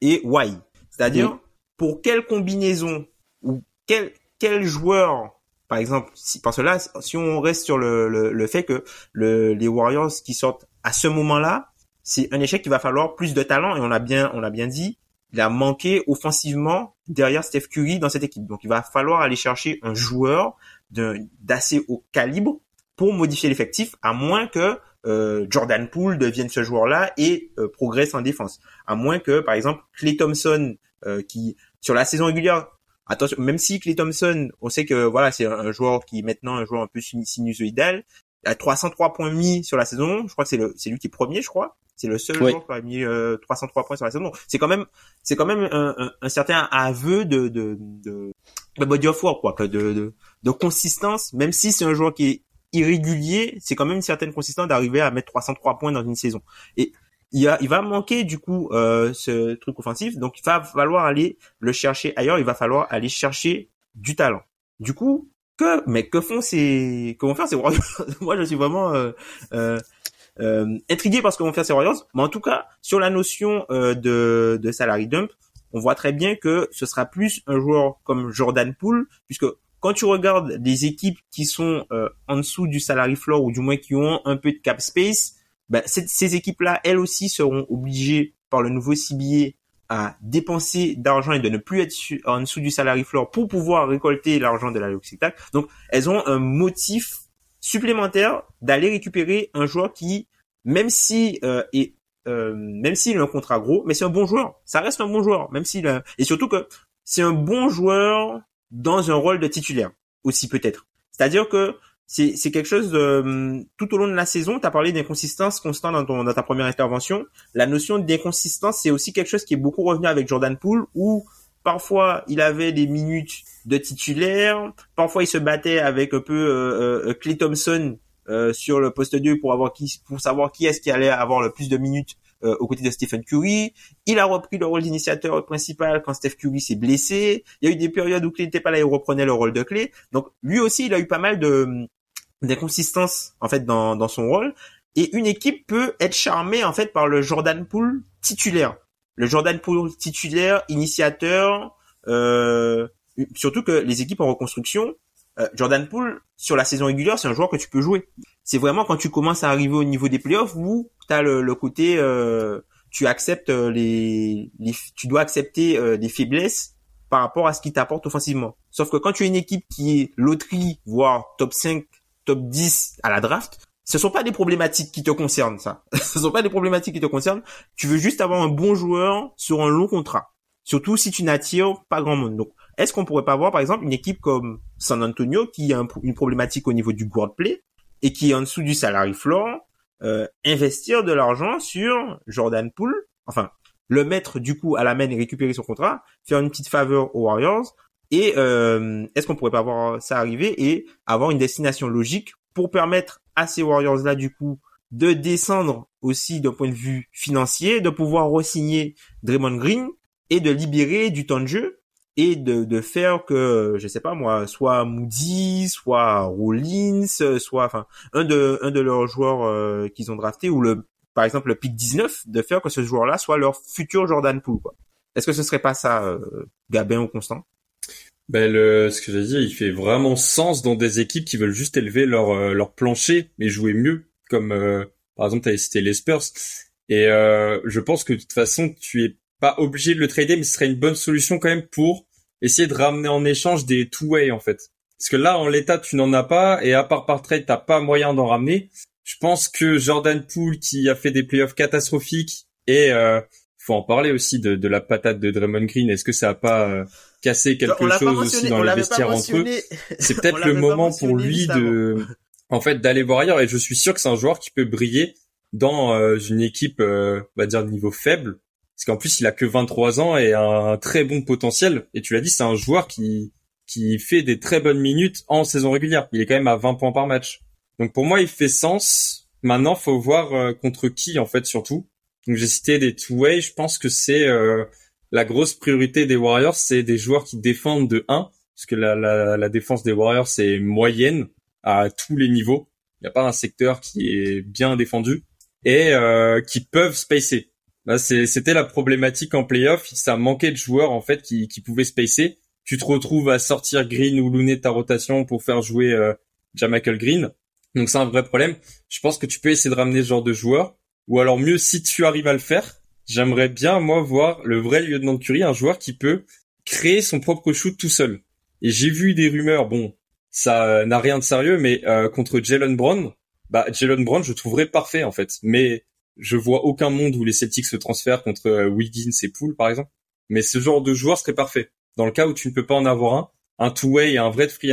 et why. C'est-à-dire pour quelle combinaison ou quel quel joueur, par exemple, si, parce que là si on reste sur le, le, le fait que le, les Warriors qui sortent à ce moment-là, c'est un échec qui va falloir plus de talent et on a bien on a bien dit, il a manqué offensivement derrière Steph Curry dans cette équipe. Donc il va falloir aller chercher un joueur d'assez haut calibre pour modifier l'effectif, à moins que euh, Jordan Poole devienne ce joueur-là et euh, progresse en défense. À moins que, par exemple, Clay Thompson, euh, qui sur la saison régulière, attention, même si Clay Thompson, on sait que voilà, c'est un, joueur qui est maintenant un joueur un peu sinusoïdal, à 303 points mis sur la saison, je crois que c'est le, c'est lui qui est premier, je crois. C'est le seul joueur qui a mis 303 points sur la saison. C'est quand même, c'est quand même un, un, certain aveu de de, de, de body of work, quoi, de, de, de consistance, même si c'est un joueur qui est irrégulier, c'est quand même une certaine consistance d'arriver à mettre 303 points dans une saison. Et il, va manquer du coup euh, ce truc offensif, donc il va falloir aller le chercher ailleurs. Il va falloir aller chercher du talent. Du coup, que mais que font ces comment faire ces Warriors? Moi, je suis vraiment euh, euh, euh, intrigué par ce que vont faire ces Warriors. Mais en tout cas, sur la notion euh, de, de salary dump, on voit très bien que ce sera plus un joueur comme Jordan Poole, puisque quand tu regardes des équipes qui sont euh, en dessous du salary floor ou du moins qui ont un peu de cap space, ben, ces équipes-là, elles aussi seront obligées par le nouveau CBA à dépenser d'argent et de ne plus être en dessous du salary floor pour pouvoir récolter l'argent de la Luxitac. Donc, elles ont un motif supplémentaire d'aller récupérer un joueur qui, même si euh, est euh, même s'il a un contrat gros, mais c'est un bon joueur. Ça reste un bon joueur, même s'il a... et surtout que c'est un bon joueur dans un rôle de titulaire aussi peut-être. C'est-à-dire que c'est quelque chose de hum, tout au long de la saison. Tu as parlé d'inconsistance constante dans, ton, dans ta première intervention. La notion d'inconsistance, c'est aussi quelque chose qui est beaucoup revenu avec Jordan Poole, où parfois il avait des minutes de titulaire, parfois il se battait avec un peu euh, euh, Clay Thompson euh, sur le poste 2 pour avoir qui pour savoir qui est-ce qui allait avoir le plus de minutes euh, aux côtés de Stephen Curry. Il a repris le rôle d'initiateur principal quand Steph Curry s'est blessé. Il y a eu des périodes où Clay n'était pas là, il reprenait le rôle de Clay. Donc lui aussi, il a eu pas mal de d'inconsistance en fait dans, dans son rôle. Et une équipe peut être charmée en fait par le Jordan Poole titulaire. Le Jordan Poole titulaire, initiateur, euh, surtout que les équipes en reconstruction, euh, Jordan Poole sur la saison régulière, c'est un joueur que tu peux jouer. C'est vraiment quand tu commences à arriver au niveau des playoffs où tu as le, le côté euh, tu acceptes les, les, tu dois accepter euh, des faiblesses par rapport à ce qui t'apporte offensivement. Sauf que quand tu es une équipe qui est loterie, voire top 5 top 10 à la draft, ce sont pas des problématiques qui te concernent, ça. ce sont pas des problématiques qui te concernent. Tu veux juste avoir un bon joueur sur un long contrat. Surtout si tu n'attires pas grand monde. Donc, est-ce qu'on pourrait pas voir, par exemple, une équipe comme San Antonio qui a une problématique au niveau du guard play et qui est en dessous du salary floor, euh, investir de l'argent sur Jordan Poole, enfin, le mettre du coup à la main et récupérer son contrat, faire une petite faveur aux Warriors, et euh, est-ce qu'on pourrait pas voir ça arriver et avoir une destination logique pour permettre à ces Warriors-là, du coup, de descendre aussi d'un point de vue financier, de pouvoir re-signer Draymond Green et de libérer du temps de jeu et de, de faire que, je sais pas moi, soit Moody, soit Rollins, soit, enfin, un de, un de leurs joueurs euh, qu'ils ont drafté ou le, par exemple, le pick 19, de faire que ce joueur-là soit leur futur Jordan Poole, quoi. Est-ce que ce serait pas ça, euh, Gabin ou Constant? Ben le, ce que j'ai dit, il fait vraiment sens dans des équipes qui veulent juste élever leur euh, leur plancher mais jouer mieux, comme euh, par exemple tu avais cité les Spurs. Et euh, je pense que de toute façon tu es pas obligé de le trader, mais ce serait une bonne solution quand même pour essayer de ramener en échange des two-way en fait. Parce que là en l'état tu n'en as pas et à part par trade t'as pas moyen d'en ramener. Je pense que Jordan Poole qui a fait des playoffs catastrophiques et euh, faut en parler aussi de, de la patate de Draymond Green. Est-ce que ça a pas casser quelque chose aussi dans les vestiaires entre eux. C'est peut-être le moment pour lui de, en fait, d'aller voir ailleurs. Et je suis sûr que c'est un joueur qui peut briller dans euh, une équipe, euh, on va dire de niveau faible, parce qu'en plus il a que 23 ans et un très bon potentiel. Et tu l'as dit, c'est un joueur qui qui fait des très bonnes minutes en saison régulière. Il est quand même à 20 points par match. Donc pour moi, il fait sens. Maintenant, faut voir euh, contre qui en fait surtout. Donc j'ai cité des two-way. Je pense que c'est la grosse priorité des Warriors, c'est des joueurs qui défendent de 1, parce que la, la, la défense des Warriors, c'est moyenne à tous les niveaux. Il n'y a pas un secteur qui est bien défendu et euh, qui peuvent spacer. Là, c'était la problématique en playoff. Ça manquait de joueurs en fait qui, pouvaient spacer. Tu te retrouves à sortir Green ou Looney de ta rotation pour faire jouer euh, Green. Donc c'est un vrai problème. Je pense que tu peux essayer de ramener ce genre de joueurs. Ou alors mieux, si tu arrives à le faire, J'aimerais bien, moi, voir le vrai lieutenant de Curie, un joueur qui peut créer son propre shoot tout seul. Et j'ai vu des rumeurs, bon, ça n'a rien de sérieux, mais euh, contre Jalen Brown, bah Jalen Brown, je trouverais parfait en fait. Mais je vois aucun monde où les Celtics se transfèrent contre euh, Wiggins et Poole, par exemple. Mais ce genre de joueur serait parfait. Dans le cas où tu ne peux pas en avoir un, un two-way et un vrai de free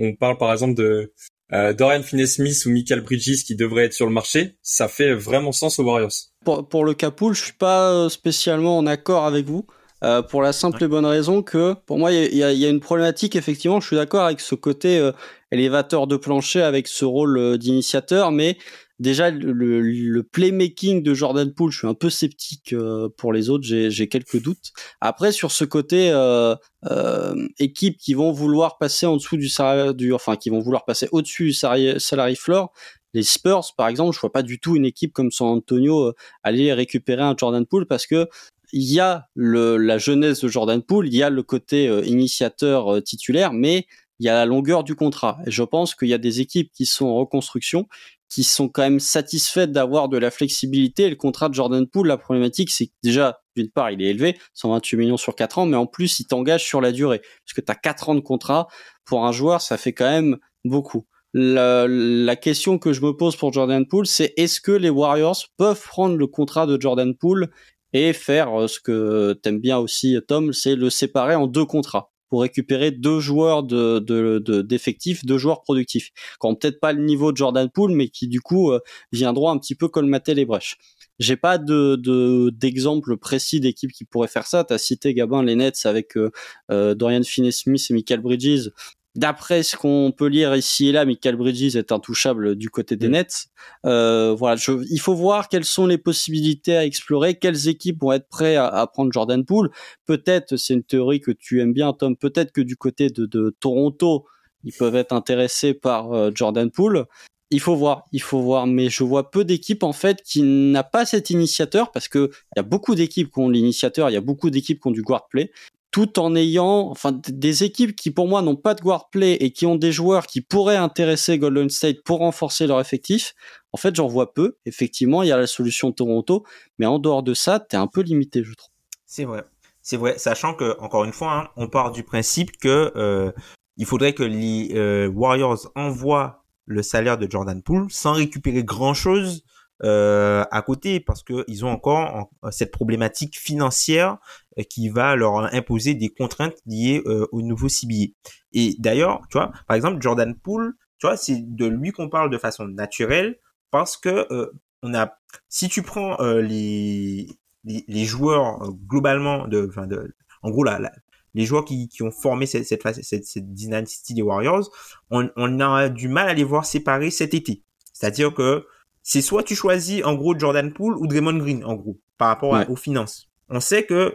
on parle par exemple de euh, Dorian Finney-Smith ou Michael Bridges qui devraient être sur le marché, ça fait vraiment sens aux Warriors. Pour, pour le Capoul, je suis pas euh, spécialement en accord avec vous. Euh, pour la simple et bonne raison que pour moi il y, y, a une problématique effectivement je suis d'accord avec ce côté euh, élévateur de plancher avec ce rôle euh, d'initiateur mais déjà le, le, playmaking de Jordan Poole, je suis un peu sceptique euh, pour les autres, j'ai quelques doutes. Après sur ce côté euh, euh, équipe qui vont vouloir passer en dessous du salaire, du, enfin qui vont vouloir passer au-dessus du salary, salary floor, les Spurs par exemple, je vois pas du tout une équipe comme San Antonio euh, aller récupérer un Jordan Poole parce que il y a le, la jeunesse de Jordan Poole, il y a le côté euh, initiateur euh, titulaire, mais il y a la longueur du contrat. Et je pense qu'il y a des équipes qui sont en reconstruction qui sont quand même satisfaites d'avoir de la flexibilité. Et le contrat de Jordan Poole, la problématique, c'est que déjà, d'une part, il est élevé, 128 millions sur 4 ans, mais en plus, il t'engage sur la durée. Parce que tu as 4 ans de contrat, pour un joueur, ça fait quand même beaucoup. La, la question que je me pose pour Jordan Poole, c'est est-ce que les Warriors peuvent prendre le contrat de Jordan Poole et faire euh, ce que t'aimes bien aussi, Tom, c'est le séparer en deux contrats? Pour récupérer deux joueurs de d'effectifs, deux joueurs productifs, qui ont peut-être pas le niveau de Jordan Poole, mais qui du coup euh, viendront un petit peu colmater les brèches. J'ai pas de d'exemple précis d'équipe qui pourrait faire ça. T'as cité Gabin les Nets avec euh, euh, Dorian Finney-Smith et Michael Bridges. D'après ce qu'on peut lire ici et là, Michael Bridges est intouchable du côté des mm. Nets. Euh, voilà, je, il faut voir quelles sont les possibilités à explorer, quelles équipes vont être prêtes à, prendre Jordan Poole. Peut-être, c'est une théorie que tu aimes bien, Tom. Peut-être que du côté de, de Toronto, ils peuvent être intéressés par euh, Jordan Poole. Il faut voir, il faut voir, mais je vois peu d'équipes en fait qui n'a pas cet initiateur parce que il y a beaucoup d'équipes qui ont l'initiateur, il y a beaucoup d'équipes qui ont du guard play, tout en ayant, enfin, des équipes qui pour moi n'ont pas de guard play et qui ont des joueurs qui pourraient intéresser Golden State pour renforcer leur effectif. En fait, j'en vois peu. Effectivement, il y a la solution Toronto, mais en dehors de ça, t'es un peu limité, je trouve. C'est vrai, c'est vrai, sachant que encore une fois, hein, on part du principe que euh, il faudrait que les euh, Warriors envoient le salaire de Jordan Poole sans récupérer grand chose euh, à côté parce que ils ont encore cette problématique financière qui va leur imposer des contraintes liées euh, au nouveau CBA. Et d'ailleurs, tu vois, par exemple Jordan Poole, tu vois, c'est de lui qu'on parle de façon naturelle parce que on a si tu prends les, les, les joueurs globalement de enfin de en gros la, les joueurs qui, qui ont formé cette, cette, cette, cette dynastie des Warriors, on, on a du mal à les voir séparer cet été. C'est-à-dire que c'est soit tu choisis en gros Jordan Poole ou Draymond Green en gros par rapport aux finances. On sait que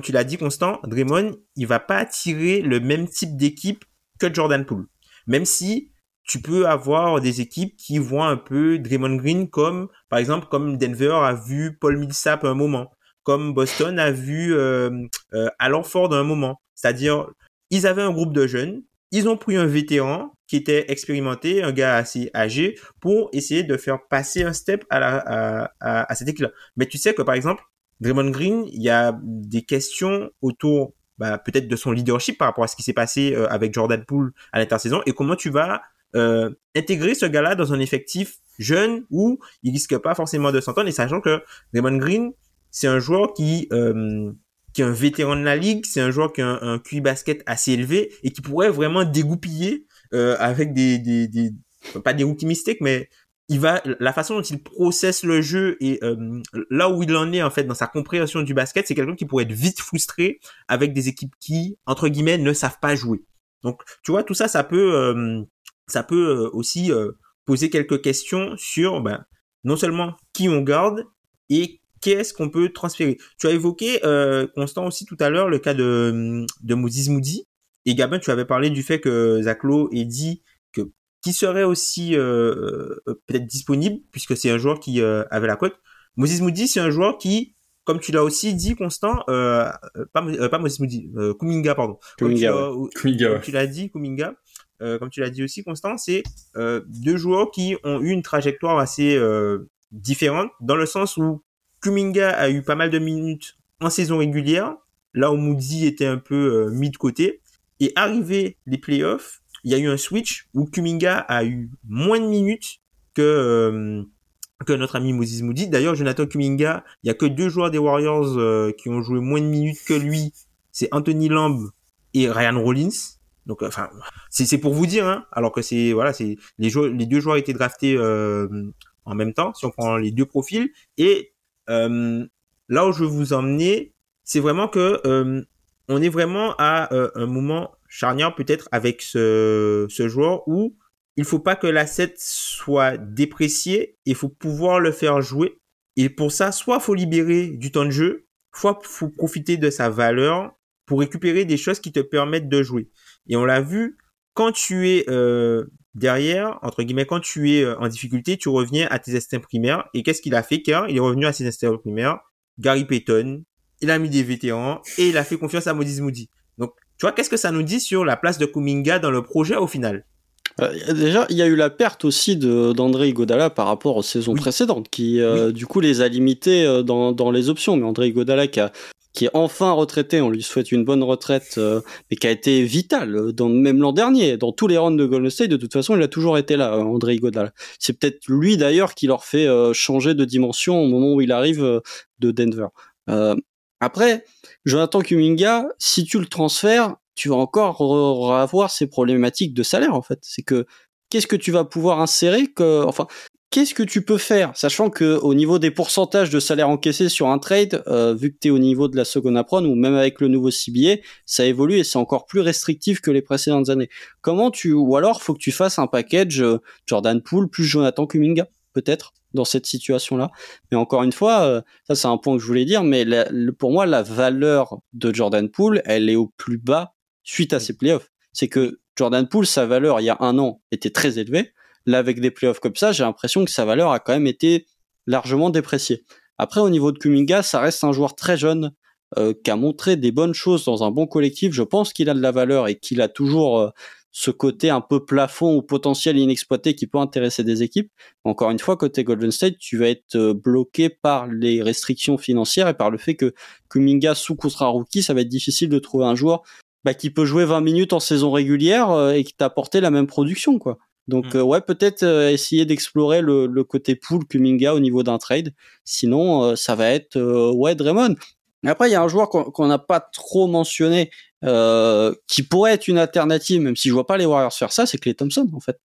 tu l'as dit Constant, Draymond, il va pas attirer le même type d'équipe que Jordan Poole. Même si tu peux avoir des équipes qui voient un peu Draymond Green comme par exemple comme Denver a vu Paul Millsap à un moment, comme Boston a vu euh, euh, Alan Ford à un moment. C'est-à-dire ils avaient un groupe de jeunes, ils ont pris un vétéran qui était expérimenté, un gars assez âgé, pour essayer de faire passer un step à, à, cette équipe-là. Mais tu sais que par exemple, Draymond Green, il y a des questions autour bah, peut-être de son leadership par rapport à ce qui s'est passé euh, avec Jordan Poole à l'intersaison et comment tu vas euh, intégrer ce gars-là dans un effectif jeune où il risque pas forcément de s'entendre et sachant que Draymond Green, c'est un joueur qui euh, qui est un vétéran de la ligue, c'est un joueur qui a un, QI basket assez élevé et qui pourrait vraiment dégoupiller euh, avec des, pas des rookie mistakes, mais il va la façon dont il processe le jeu et euh, là où il en est en fait dans sa compréhension du basket, c'est quelqu'un qui pourrait être vite frustré avec des équipes qui entre guillemets ne savent pas jouer. Donc tu vois tout ça, ça peut euh, ça peut aussi poser quelques questions sur ben, non seulement qui on garde et qu'est-ce qu'on peut transférer. Tu as évoqué, euh, Constant aussi tout à l'heure, le cas de, de Moses Moody. Et Gabin, tu avais parlé du fait que Zaclo ait dit qui serait aussi euh, euh, peut-être disponible, puisque c'est un joueur qui euh, avait la cote. Moses Moody, c'est un joueur qui, comme tu l'as aussi dit, Constant, euh, pas, pas Moses Moody, Kuminga, pardon. Kuminga, comme tu, l'as dit, Kuminga. comme tu l'as dit aussi, Constant, c'est deux joueurs qui ont eu une trajectoire assez différente, dans le sens où Kuminga a eu pas mal de minutes en saison régulière, là où Moody était un peu euh, mis de côté. Et arrivé les playoffs, il y a eu un switch où Kuminga a eu moins de minutes que euh, que notre ami Moses Moody. D'ailleurs, Jonathan Kuminga, il y a que deux joueurs des Warriors euh, qui ont joué moins de minutes que lui. C'est Anthony Lamb et Ryan Rollins. Donc, enfin, c'est pour vous dire, hein, alors que c'est voilà, c'est les les deux joueurs étaient draftés en même temps, si on prend les deux profils, et euh, là où je veux vous emmener, c'est vraiment que euh, on est vraiment à euh, un moment charnière peut-être avec ce, ce joueur où il faut pas que l'asset soit déprécié, il faut pouvoir le faire jouer. Et pour ça, soit faut libérer du temps de jeu, soit faut profiter de sa valeur pour récupérer des choses qui te permettent de jouer. Et on l'a vu, quand tu es euh, derrière, entre guillemets, quand tu es euh, en difficulté, tu reviens à tes instincts primaires. Et qu'est-ce qu'il a fait, Car Il est revenu à ses instincts primaires. Gary Payton, il a mis des vétérans et il a fait confiance à Moses Moody. Donc, tu vois, qu'est-ce que ça nous dit sur la place de Kuminga dans le projet au final? Euh, déjà, il y a eu la perte aussi d'André Godala par rapport aux saisons précédentes, qui euh, du coup les a limités dans, dans les options. Mais André Godala qui a qui est enfin retraité, on lui souhaite une bonne retraite, euh, mais qui a été vital, euh, dans, même l'an dernier, dans tous les rounds de Golden State, de toute façon, il a toujours été là, euh, André Godal. C'est peut-être lui d'ailleurs qui leur fait changer de dimension au moment où il arrive de Denver. Après, Jonathan Kuminga, si tu le transfères, tu vas encore avoir ces problématiques de salaire en fait. C'est que qu'est-ce que tu vas pouvoir insérer que, enfin, qu'est-ce que tu peux faire, sachant que au niveau des pourcentages de salaire encaissés sur un trade, euh, vu que tu au niveau de la seconde apron ou même avec le nouveau CBA, ça évolue et c'est encore plus restrictif que les précédentes années. Comment tu, ou alors faut que tu fasses un package euh, Jordan Poole plus Jonathan Kuminga, peut-être? Dans cette situation-là. Mais encore une fois, euh, ça c'est un point que je voulais dire, mais pour moi la valeur de Jordan Poole, elle est au plus bas suite à ces playoffs. C'est que Jordan Poole, sa valeur il y a un an était très élevée. Là, avec des playoffs comme ça, j'ai l'impression que sa valeur a quand même été largement dépréciée. Après, au niveau de Kuminga, ça reste un joueur très jeune euh, qui a montré des bonnes choses dans un bon collectif. Je pense qu'il a de la valeur et qu'il a toujours euh, ce côté un peu plafond ou potentiel inexploité qui peut intéresser des équipes. Encore une fois, côté Golden State, tu vas être euh, bloqué par les restrictions financières et par le fait que Kuminga sous contrat rookie, ça va être difficile de trouver un joueur bah, qui peut jouer 20 minutes en saison régulière et qui t'a apporté la même production, quoi. Donc mm. euh, ouais, peut-être euh, essayer d'explorer le, le, côté pool Kuminga au niveau d'un trade. Sinon, euh, ça va être ouais Draymond. Après, il y a un joueur qu'on n'a pas trop mentionné, qui pourrait être une alternative, même si je vois pas les Warriors faire ça, c'est Clay Thompson en fait.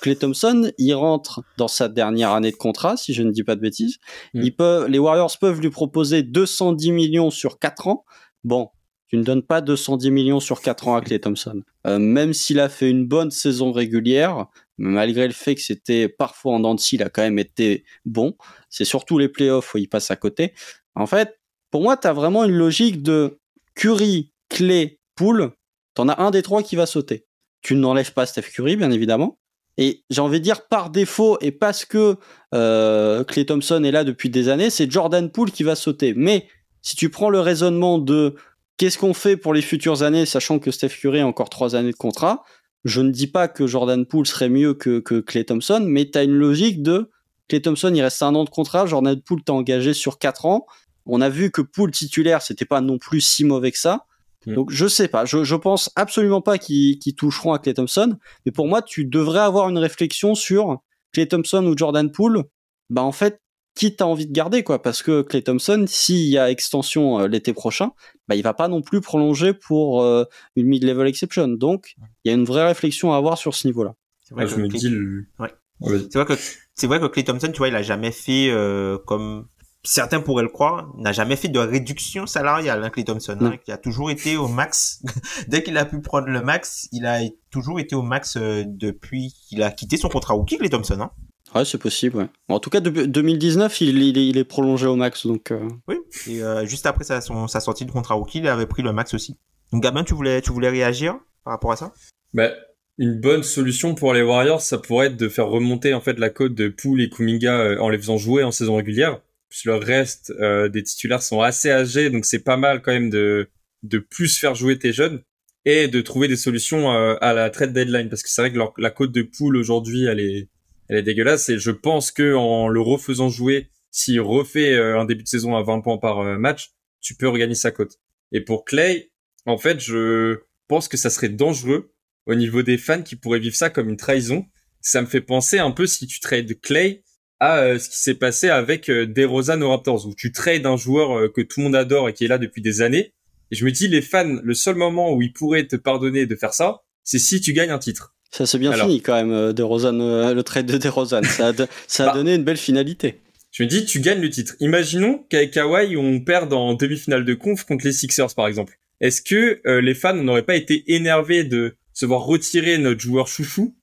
Clay Thompson, il rentre dans sa dernière année de contrat, si je ne dis pas de bêtises. Mm. Il peut, les Warriors peuvent lui proposer 210 millions sur 4 ans. Bon, tu ne donnes pas 210 millions sur 4 ans à Clay Thompson. Euh, même s'il a fait une bonne saison régulière, malgré le fait que c'était parfois en dents il a quand même été bon. C'est surtout les playoffs où il passe à côté. En fait, pour moi, tu as vraiment une logique de Curry, Clay, Poole. T'en as un des trois qui va sauter. Tu n'enlèves pas Steph Curry, bien évidemment. Et j'ai envie de dire par défaut et parce que euh, Clay Thompson est là depuis des années, c'est Jordan Poole qui va sauter. Mais si tu prends le raisonnement de Qu'est-ce qu'on fait pour les futures années, sachant que Steph Curry a encore trois années de contrat Je ne dis pas que Jordan Poole serait mieux que, Clay Thompson, mais tu une logique de Clay Thompson, il reste un an de contrat, Jordan Poole t'a engagé sur quatre ans. On a vu que Poole titulaire, c'était pas non plus si mauvais que ça. Mm. Donc je sais pas, je, je pense absolument pas qu'ils toucheront à Clay Thompson, mais pour moi tu devrais avoir une réflexion sur Clay Thompson ou Jordan Poole. Bah en fait, qui t'as envie de garder quoi? Parce que Clay Thompson s'il y a extension euh, l'été prochain bah il va pas non plus prolonger pour euh, une mid-level exception. Donc il y a une vraie réflexion à avoir sur ce niveau là c'est vrai, que c'est vrai que Clay Thompson tu vois il a jamais fait euh, comme certains pourraient le croire n'a jamais fait de réduction salariale hein, Clay Thompson hein, qui a toujours été au max dès qu'il a pu prendre le max il a toujours été au max depuis qu'il a quitté son contrat rookie Clay Thompson hein. Ouais, c'est possible. Ouais. En tout cas, depuis 2019, il, il, est, il, est, prolongé au max, donc. Euh... Oui. Et euh, juste après sa, son, sa sortie de contrat rookie, il avait pris le max aussi. Donc, Gabin, tu voulais, tu voulais réagir par rapport à ça? Bah, une bonne solution pour les Warriors, ça pourrait être de faire remonter en fait la cote de Poole et Kuminga euh, en les faisant jouer en saison régulière. Puis le reste euh, des titulaires sont assez âgés, donc c'est pas mal quand même de de plus faire jouer tes jeunes et de trouver des solutions à la trade deadline parce que c'est vrai que la cote de Poole aujourd'hui, elle est elle est dégueulasse. Et je pense que en le refaisant jouer, s'il refait euh, un début de saison à 20 points par euh, match, tu peux regagner sa cote. Et pour Clay, en fait, je pense que ça serait dangereux au niveau des fans qui pourraient vivre ça comme une trahison. Ça me fait penser un peu si tu trades Clay à euh, ce qui s'est passé avec DeRozan aux Raptors, où tu trades un joueur que tout le monde adore et qui est là depuis des années. Et je me dis, les fans, le seul moment où ils pourraient te pardonner de faire ça, c'est si tu gagnes un titre. Ça s'est bien fini quand même, euh, de Rosanne, euh, le trade de DeRozan. Ça a, ça a bah. donné une belle finalité. Je me dis, tu gagnes le titre. Imaginons qu'avec Kawhi, on perde en demi-finale de conf contre les Sixers, par exemple. Est-ce que euh, les fans n'auraient pas été énervés de se voir retirer notre joueur chouchou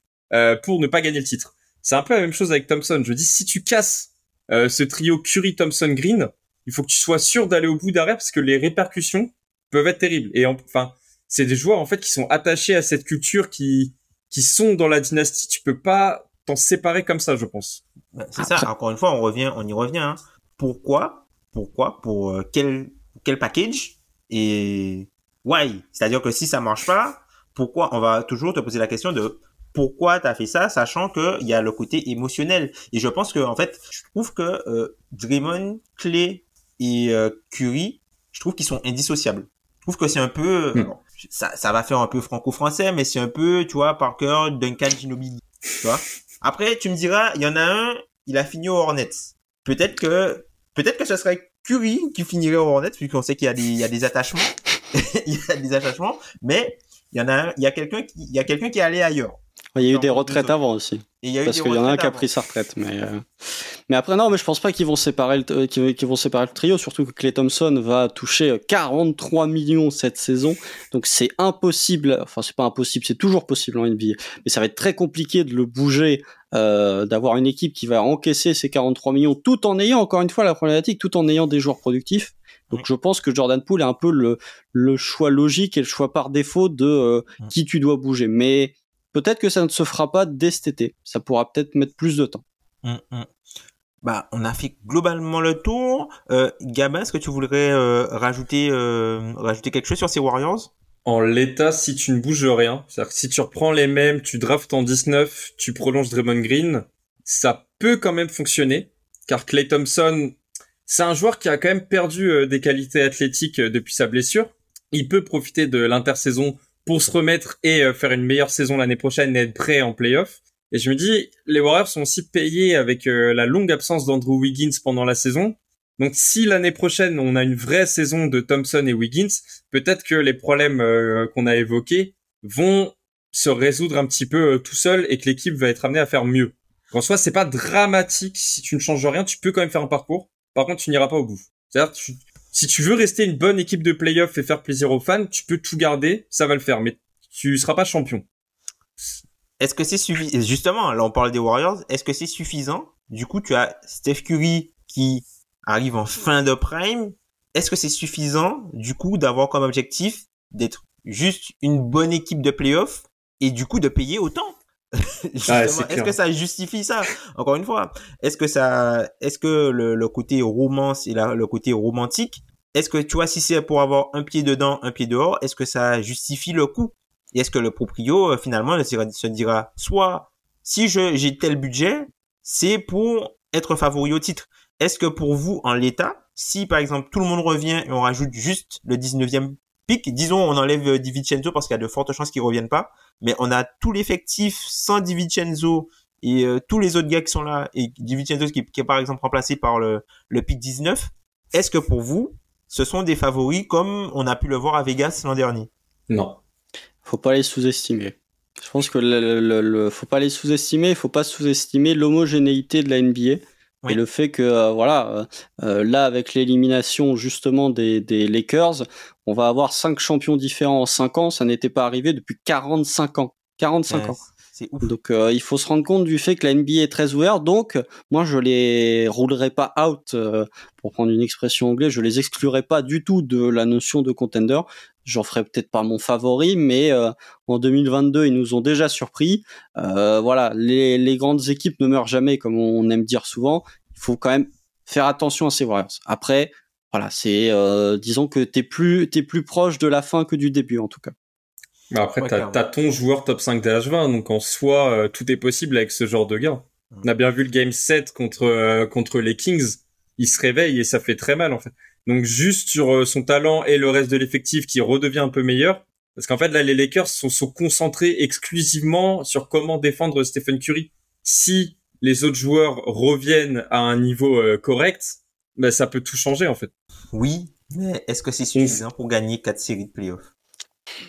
pour ne pas gagner le titre? C'est un peu la même chose avec Thompson. Je dis, si tu casses ce trio Curry, Thompson, Green, il faut que tu sois sûr d'aller au bout derrière parce que les répercussions peuvent être terribles. Et enfin, c'est des joueurs en fait qui sont attachés à cette culture qui qui sont dans la dynastie, tu peux pas t'en séparer comme ça, je pense. C'est ça. Encore une fois, on revient, on y revient. Hein. Pourquoi Pourquoi Pour euh, quel quel package Et why? C'est-à-dire que si ça marche pas, pourquoi? On va toujours te poser la question de pourquoi tu as fait ça, sachant que il y a le côté émotionnel. Et je pense que en fait, je trouve que euh, Draymond, Clay et euh, Curry, je trouve qu'ils sont indissociables. Je trouve que c'est un peu, hmm ça, ça va faire un peu franco-français, mais c'est un peu, tu vois, Parker, Duncan, Ginobili, tu vois. Après, tu me diras, il y en a un, il a fini au Hornets. Peut-être que, peut-être que ce serait Curry qui finirait au Hornets, puisqu'on sait qu'il y a des, il y a des attachements. il y a des attachements, mais il y en a, il y a quelqu'un qui, il y a quelqu'un qui est allé ailleurs. Il y a eu des retraites avant aussi. Il y a eu Parce qu'il y en a un qui a pris sa retraite, mais euh, mais après non, mais je pense pas qu'ils vont séparer le euh, qu'ils vont séparer le trio, surtout que Clay Thompson va toucher euh, 43 millions cette saison, donc c'est impossible. Enfin, c'est pas impossible, c'est toujours possible en NBA, mais ça va être très compliqué de le bouger, euh, d'avoir une équipe qui va encaisser ces 43 millions, tout en ayant encore une fois la problématique, tout en ayant des joueurs productifs. Donc je pense que Jordan Poole est un peu le le choix logique et le choix par défaut de euh, Mm. qui tu dois bouger, mais Peut-être que ça ne se fera pas dès cet été. Ça pourra peut-être mettre plus de temps. Hum. Bah, on a fait globalement le tour. Euh, Gabin, est-ce que tu voudrais euh, rajouter euh, rajouter quelque chose sur ces Warriors? En l'état, si tu ne bouges rien, c'est-à-dire que si tu reprends les mêmes, tu draftes en 19, tu prolonges Draymond Green, ça peut quand même fonctionner, car Clay Thompson, c'est un joueur qui a quand même perdu euh, des qualités athlétiques euh, depuis sa blessure. Il peut profiter de l'intersaison pour se remettre et euh, faire une meilleure saison l'année prochaine et être prêt en playoff. Et je me dis, les Warriors sont aussi payés avec la longue absence d'Andrew Wiggins pendant la saison. Donc si l'année prochaine on a une vraie saison de Thompson et Wiggins, peut-être que les problèmes qu'on a évoqués vont se résoudre un petit peu tout seul et que l'équipe va être amenée à faire mieux. En soi, c'est pas dramatique si tu ne changes rien, tu peux quand même faire un parcours. Par contre, tu n'iras pas au bout. C'est-à-dire, si tu veux rester une bonne équipe de playoff et faire plaisir aux fans, tu peux tout garder, ça va le faire, mais tu seras pas champion. Est-ce que c'est suffisant Justement, là on parle des Warriors. Est-ce que c'est suffisant? Du coup, tu as Steph Curry qui arrive en fin de prime. Est-ce que c'est suffisant du coup d'avoir comme objectif d'être juste une bonne équipe de playoff et du coup de payer autant? C'est Est-ce que ça justifie ça? Encore une fois, est-ce que ça, est-ce que le, le côté romance et la- le côté romantique, est-ce que tu vois si c'est pour avoir un pied dedans, un pied dehors, est-ce que ça justifie le coût Et est-ce que le proprio euh, finalement se dira soit si je j'ai tel budget, c'est pour être favori au titre. Est-ce que pour vous en l'état, si par exemple tout le monde revient et on rajoute juste le 19e pic, disons on enlève euh, DiVincenzo parce qu'il y a de fortes chances qu'il revienne pas, mais on a tout l'effectif sans DiVincenzo et euh, tous les autres gars qui sont là et DiVincenzo qui, qui est par exemple remplacé par le le pic 19, est-ce que pour vous ce sont des favoris comme on a pu le voir à Vegas l'an dernier? Non. Faut pas les sous-estimer. Je pense que le, le- le- le- faut pas les sous-estimer. Il faut pas sous-estimer l'homogénéité de la NBA Oui. et le fait que euh, voilà, euh, là avec l'élimination justement des, des Lakers, on va avoir cinq champions différents en cinq ans. Ça n'était pas arrivé depuis 45 ans. 45 Ouais, ans. Ouf. Donc euh, il faut se rendre compte du fait que la NBA est très ouverte. Donc moi je les roulerai pas out euh, pour prendre une expression anglaise, je les exclurai pas du tout de la notion de contender. J'en ferai peut-être pas mon favori, mais euh, en 2022 ils nous ont déjà surpris. Voilà, les, les grandes équipes ne meurent jamais comme on aime dire souvent. Il faut quand même faire attention à ces Warriors. Après voilà, c'est euh, disons que t'es plus t'es plus proche de la fin que du début en tout cas. Mais après, Ouais, t'as, ton joueur top 5 DH20, donc en soi, euh, tout est possible avec ce genre de gars. Mm. On a bien vu le game 7 contre, euh, contre les Kings. Il se réveille et ça fait très mal, en fait. Donc juste sur euh, son talent et le reste de l'effectif qui redevient un peu meilleur. Parce qu'en fait, là, les Lakers sont, sont concentrés exclusivement sur comment défendre Stephen Curry. Si les autres joueurs reviennent à un niveau euh, correct, ben, ça peut tout changer, en fait. Oui, mais est-ce que c'est suffisant pour gagner quatre séries de playoffs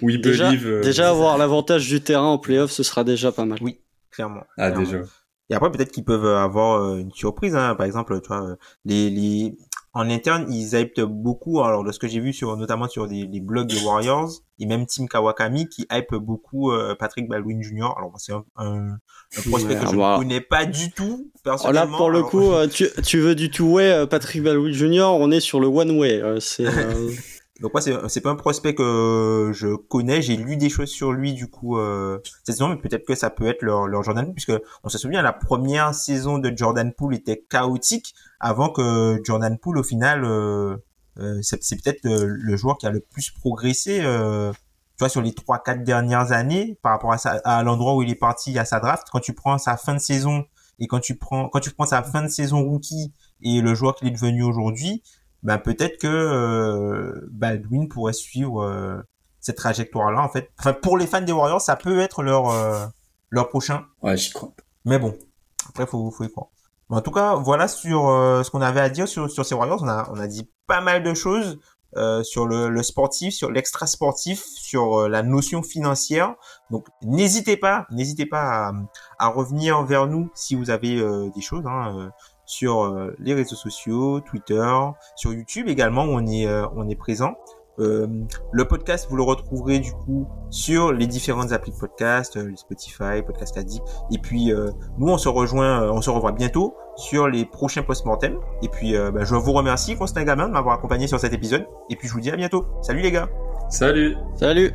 Oui, Déjà, believe. euh, déjà avoir l'avantage du terrain en playoff, ce sera déjà pas mal. Oui, clairement. Ah, clairement. déjà. Et après, peut-être qu'ils peuvent avoir euh, une surprise. Hein. Par exemple, tu vois, euh, les, les... en interne, ils hypent beaucoup. Alors, de ce que j'ai vu sur, notamment sur des, les blogs des Warriors et même Team Kawakami, qui hype beaucoup euh, Patrick Baldwin Jr. Alors, c'est un, un, un prospect Ouais, que je ne connais pas du tout Oh, personnellement. là, pour le Alors, coup, euh, tu, tu veux du two-way, euh, Patrick Baldwin Jr., on est sur le one-way. c'est, euh, Donc moi c'est pas un prospect que je connais, j'ai lu des choses sur lui du coup euh, cette saison, mais peut-être que ça peut être leur, leur Jordan Poole, puisque on se souvient la première saison de Jordan Poole était chaotique avant que Jordan Poole au final euh, euh, c'est peut-être le, le joueur qui a le plus progressé euh, tu vois sur les trois quatre dernières années par rapport à, à l'endroit où il est parti à sa draft. Quand tu prends sa fin de saison et quand tu prends quand tu prends sa fin de saison rookie et le joueur qu'il est devenu aujourd'hui ben peut-être que euh, Baldwin pourrait suivre euh, cette trajectoire-là en fait. Enfin pour les fans des Warriors, ça peut être leur euh, leur prochain. Ouais, j'y crois. Mais bon, après faut faut y croire. Mais en tout cas, voilà sur euh, ce qu'on avait à dire sur sur ces Warriors. On a on a dit pas mal de choses. euh, sur le, le, sportif, sur l'extra sportif, sur euh, la notion financière. Donc n'hésitez pas, n'hésitez pas à, à, revenir vers nous si vous avez euh, des choses hein, sur les réseaux sociaux, Twitter, sur YouTube également, on est on est présent. Euh, le podcast, vous le retrouverez du coup sur les différentes applis de podcast, euh, Spotify, Podcast Addict. Et puis euh, nous, on se rejoint, on se revoit bientôt sur les prochains post-mortem. Et puis bah, je vous remercie, Constant Gamin, de m'avoir accompagné sur cet épisode. Et puis je vous dis à bientôt. Salut les gars. Salut. Salut.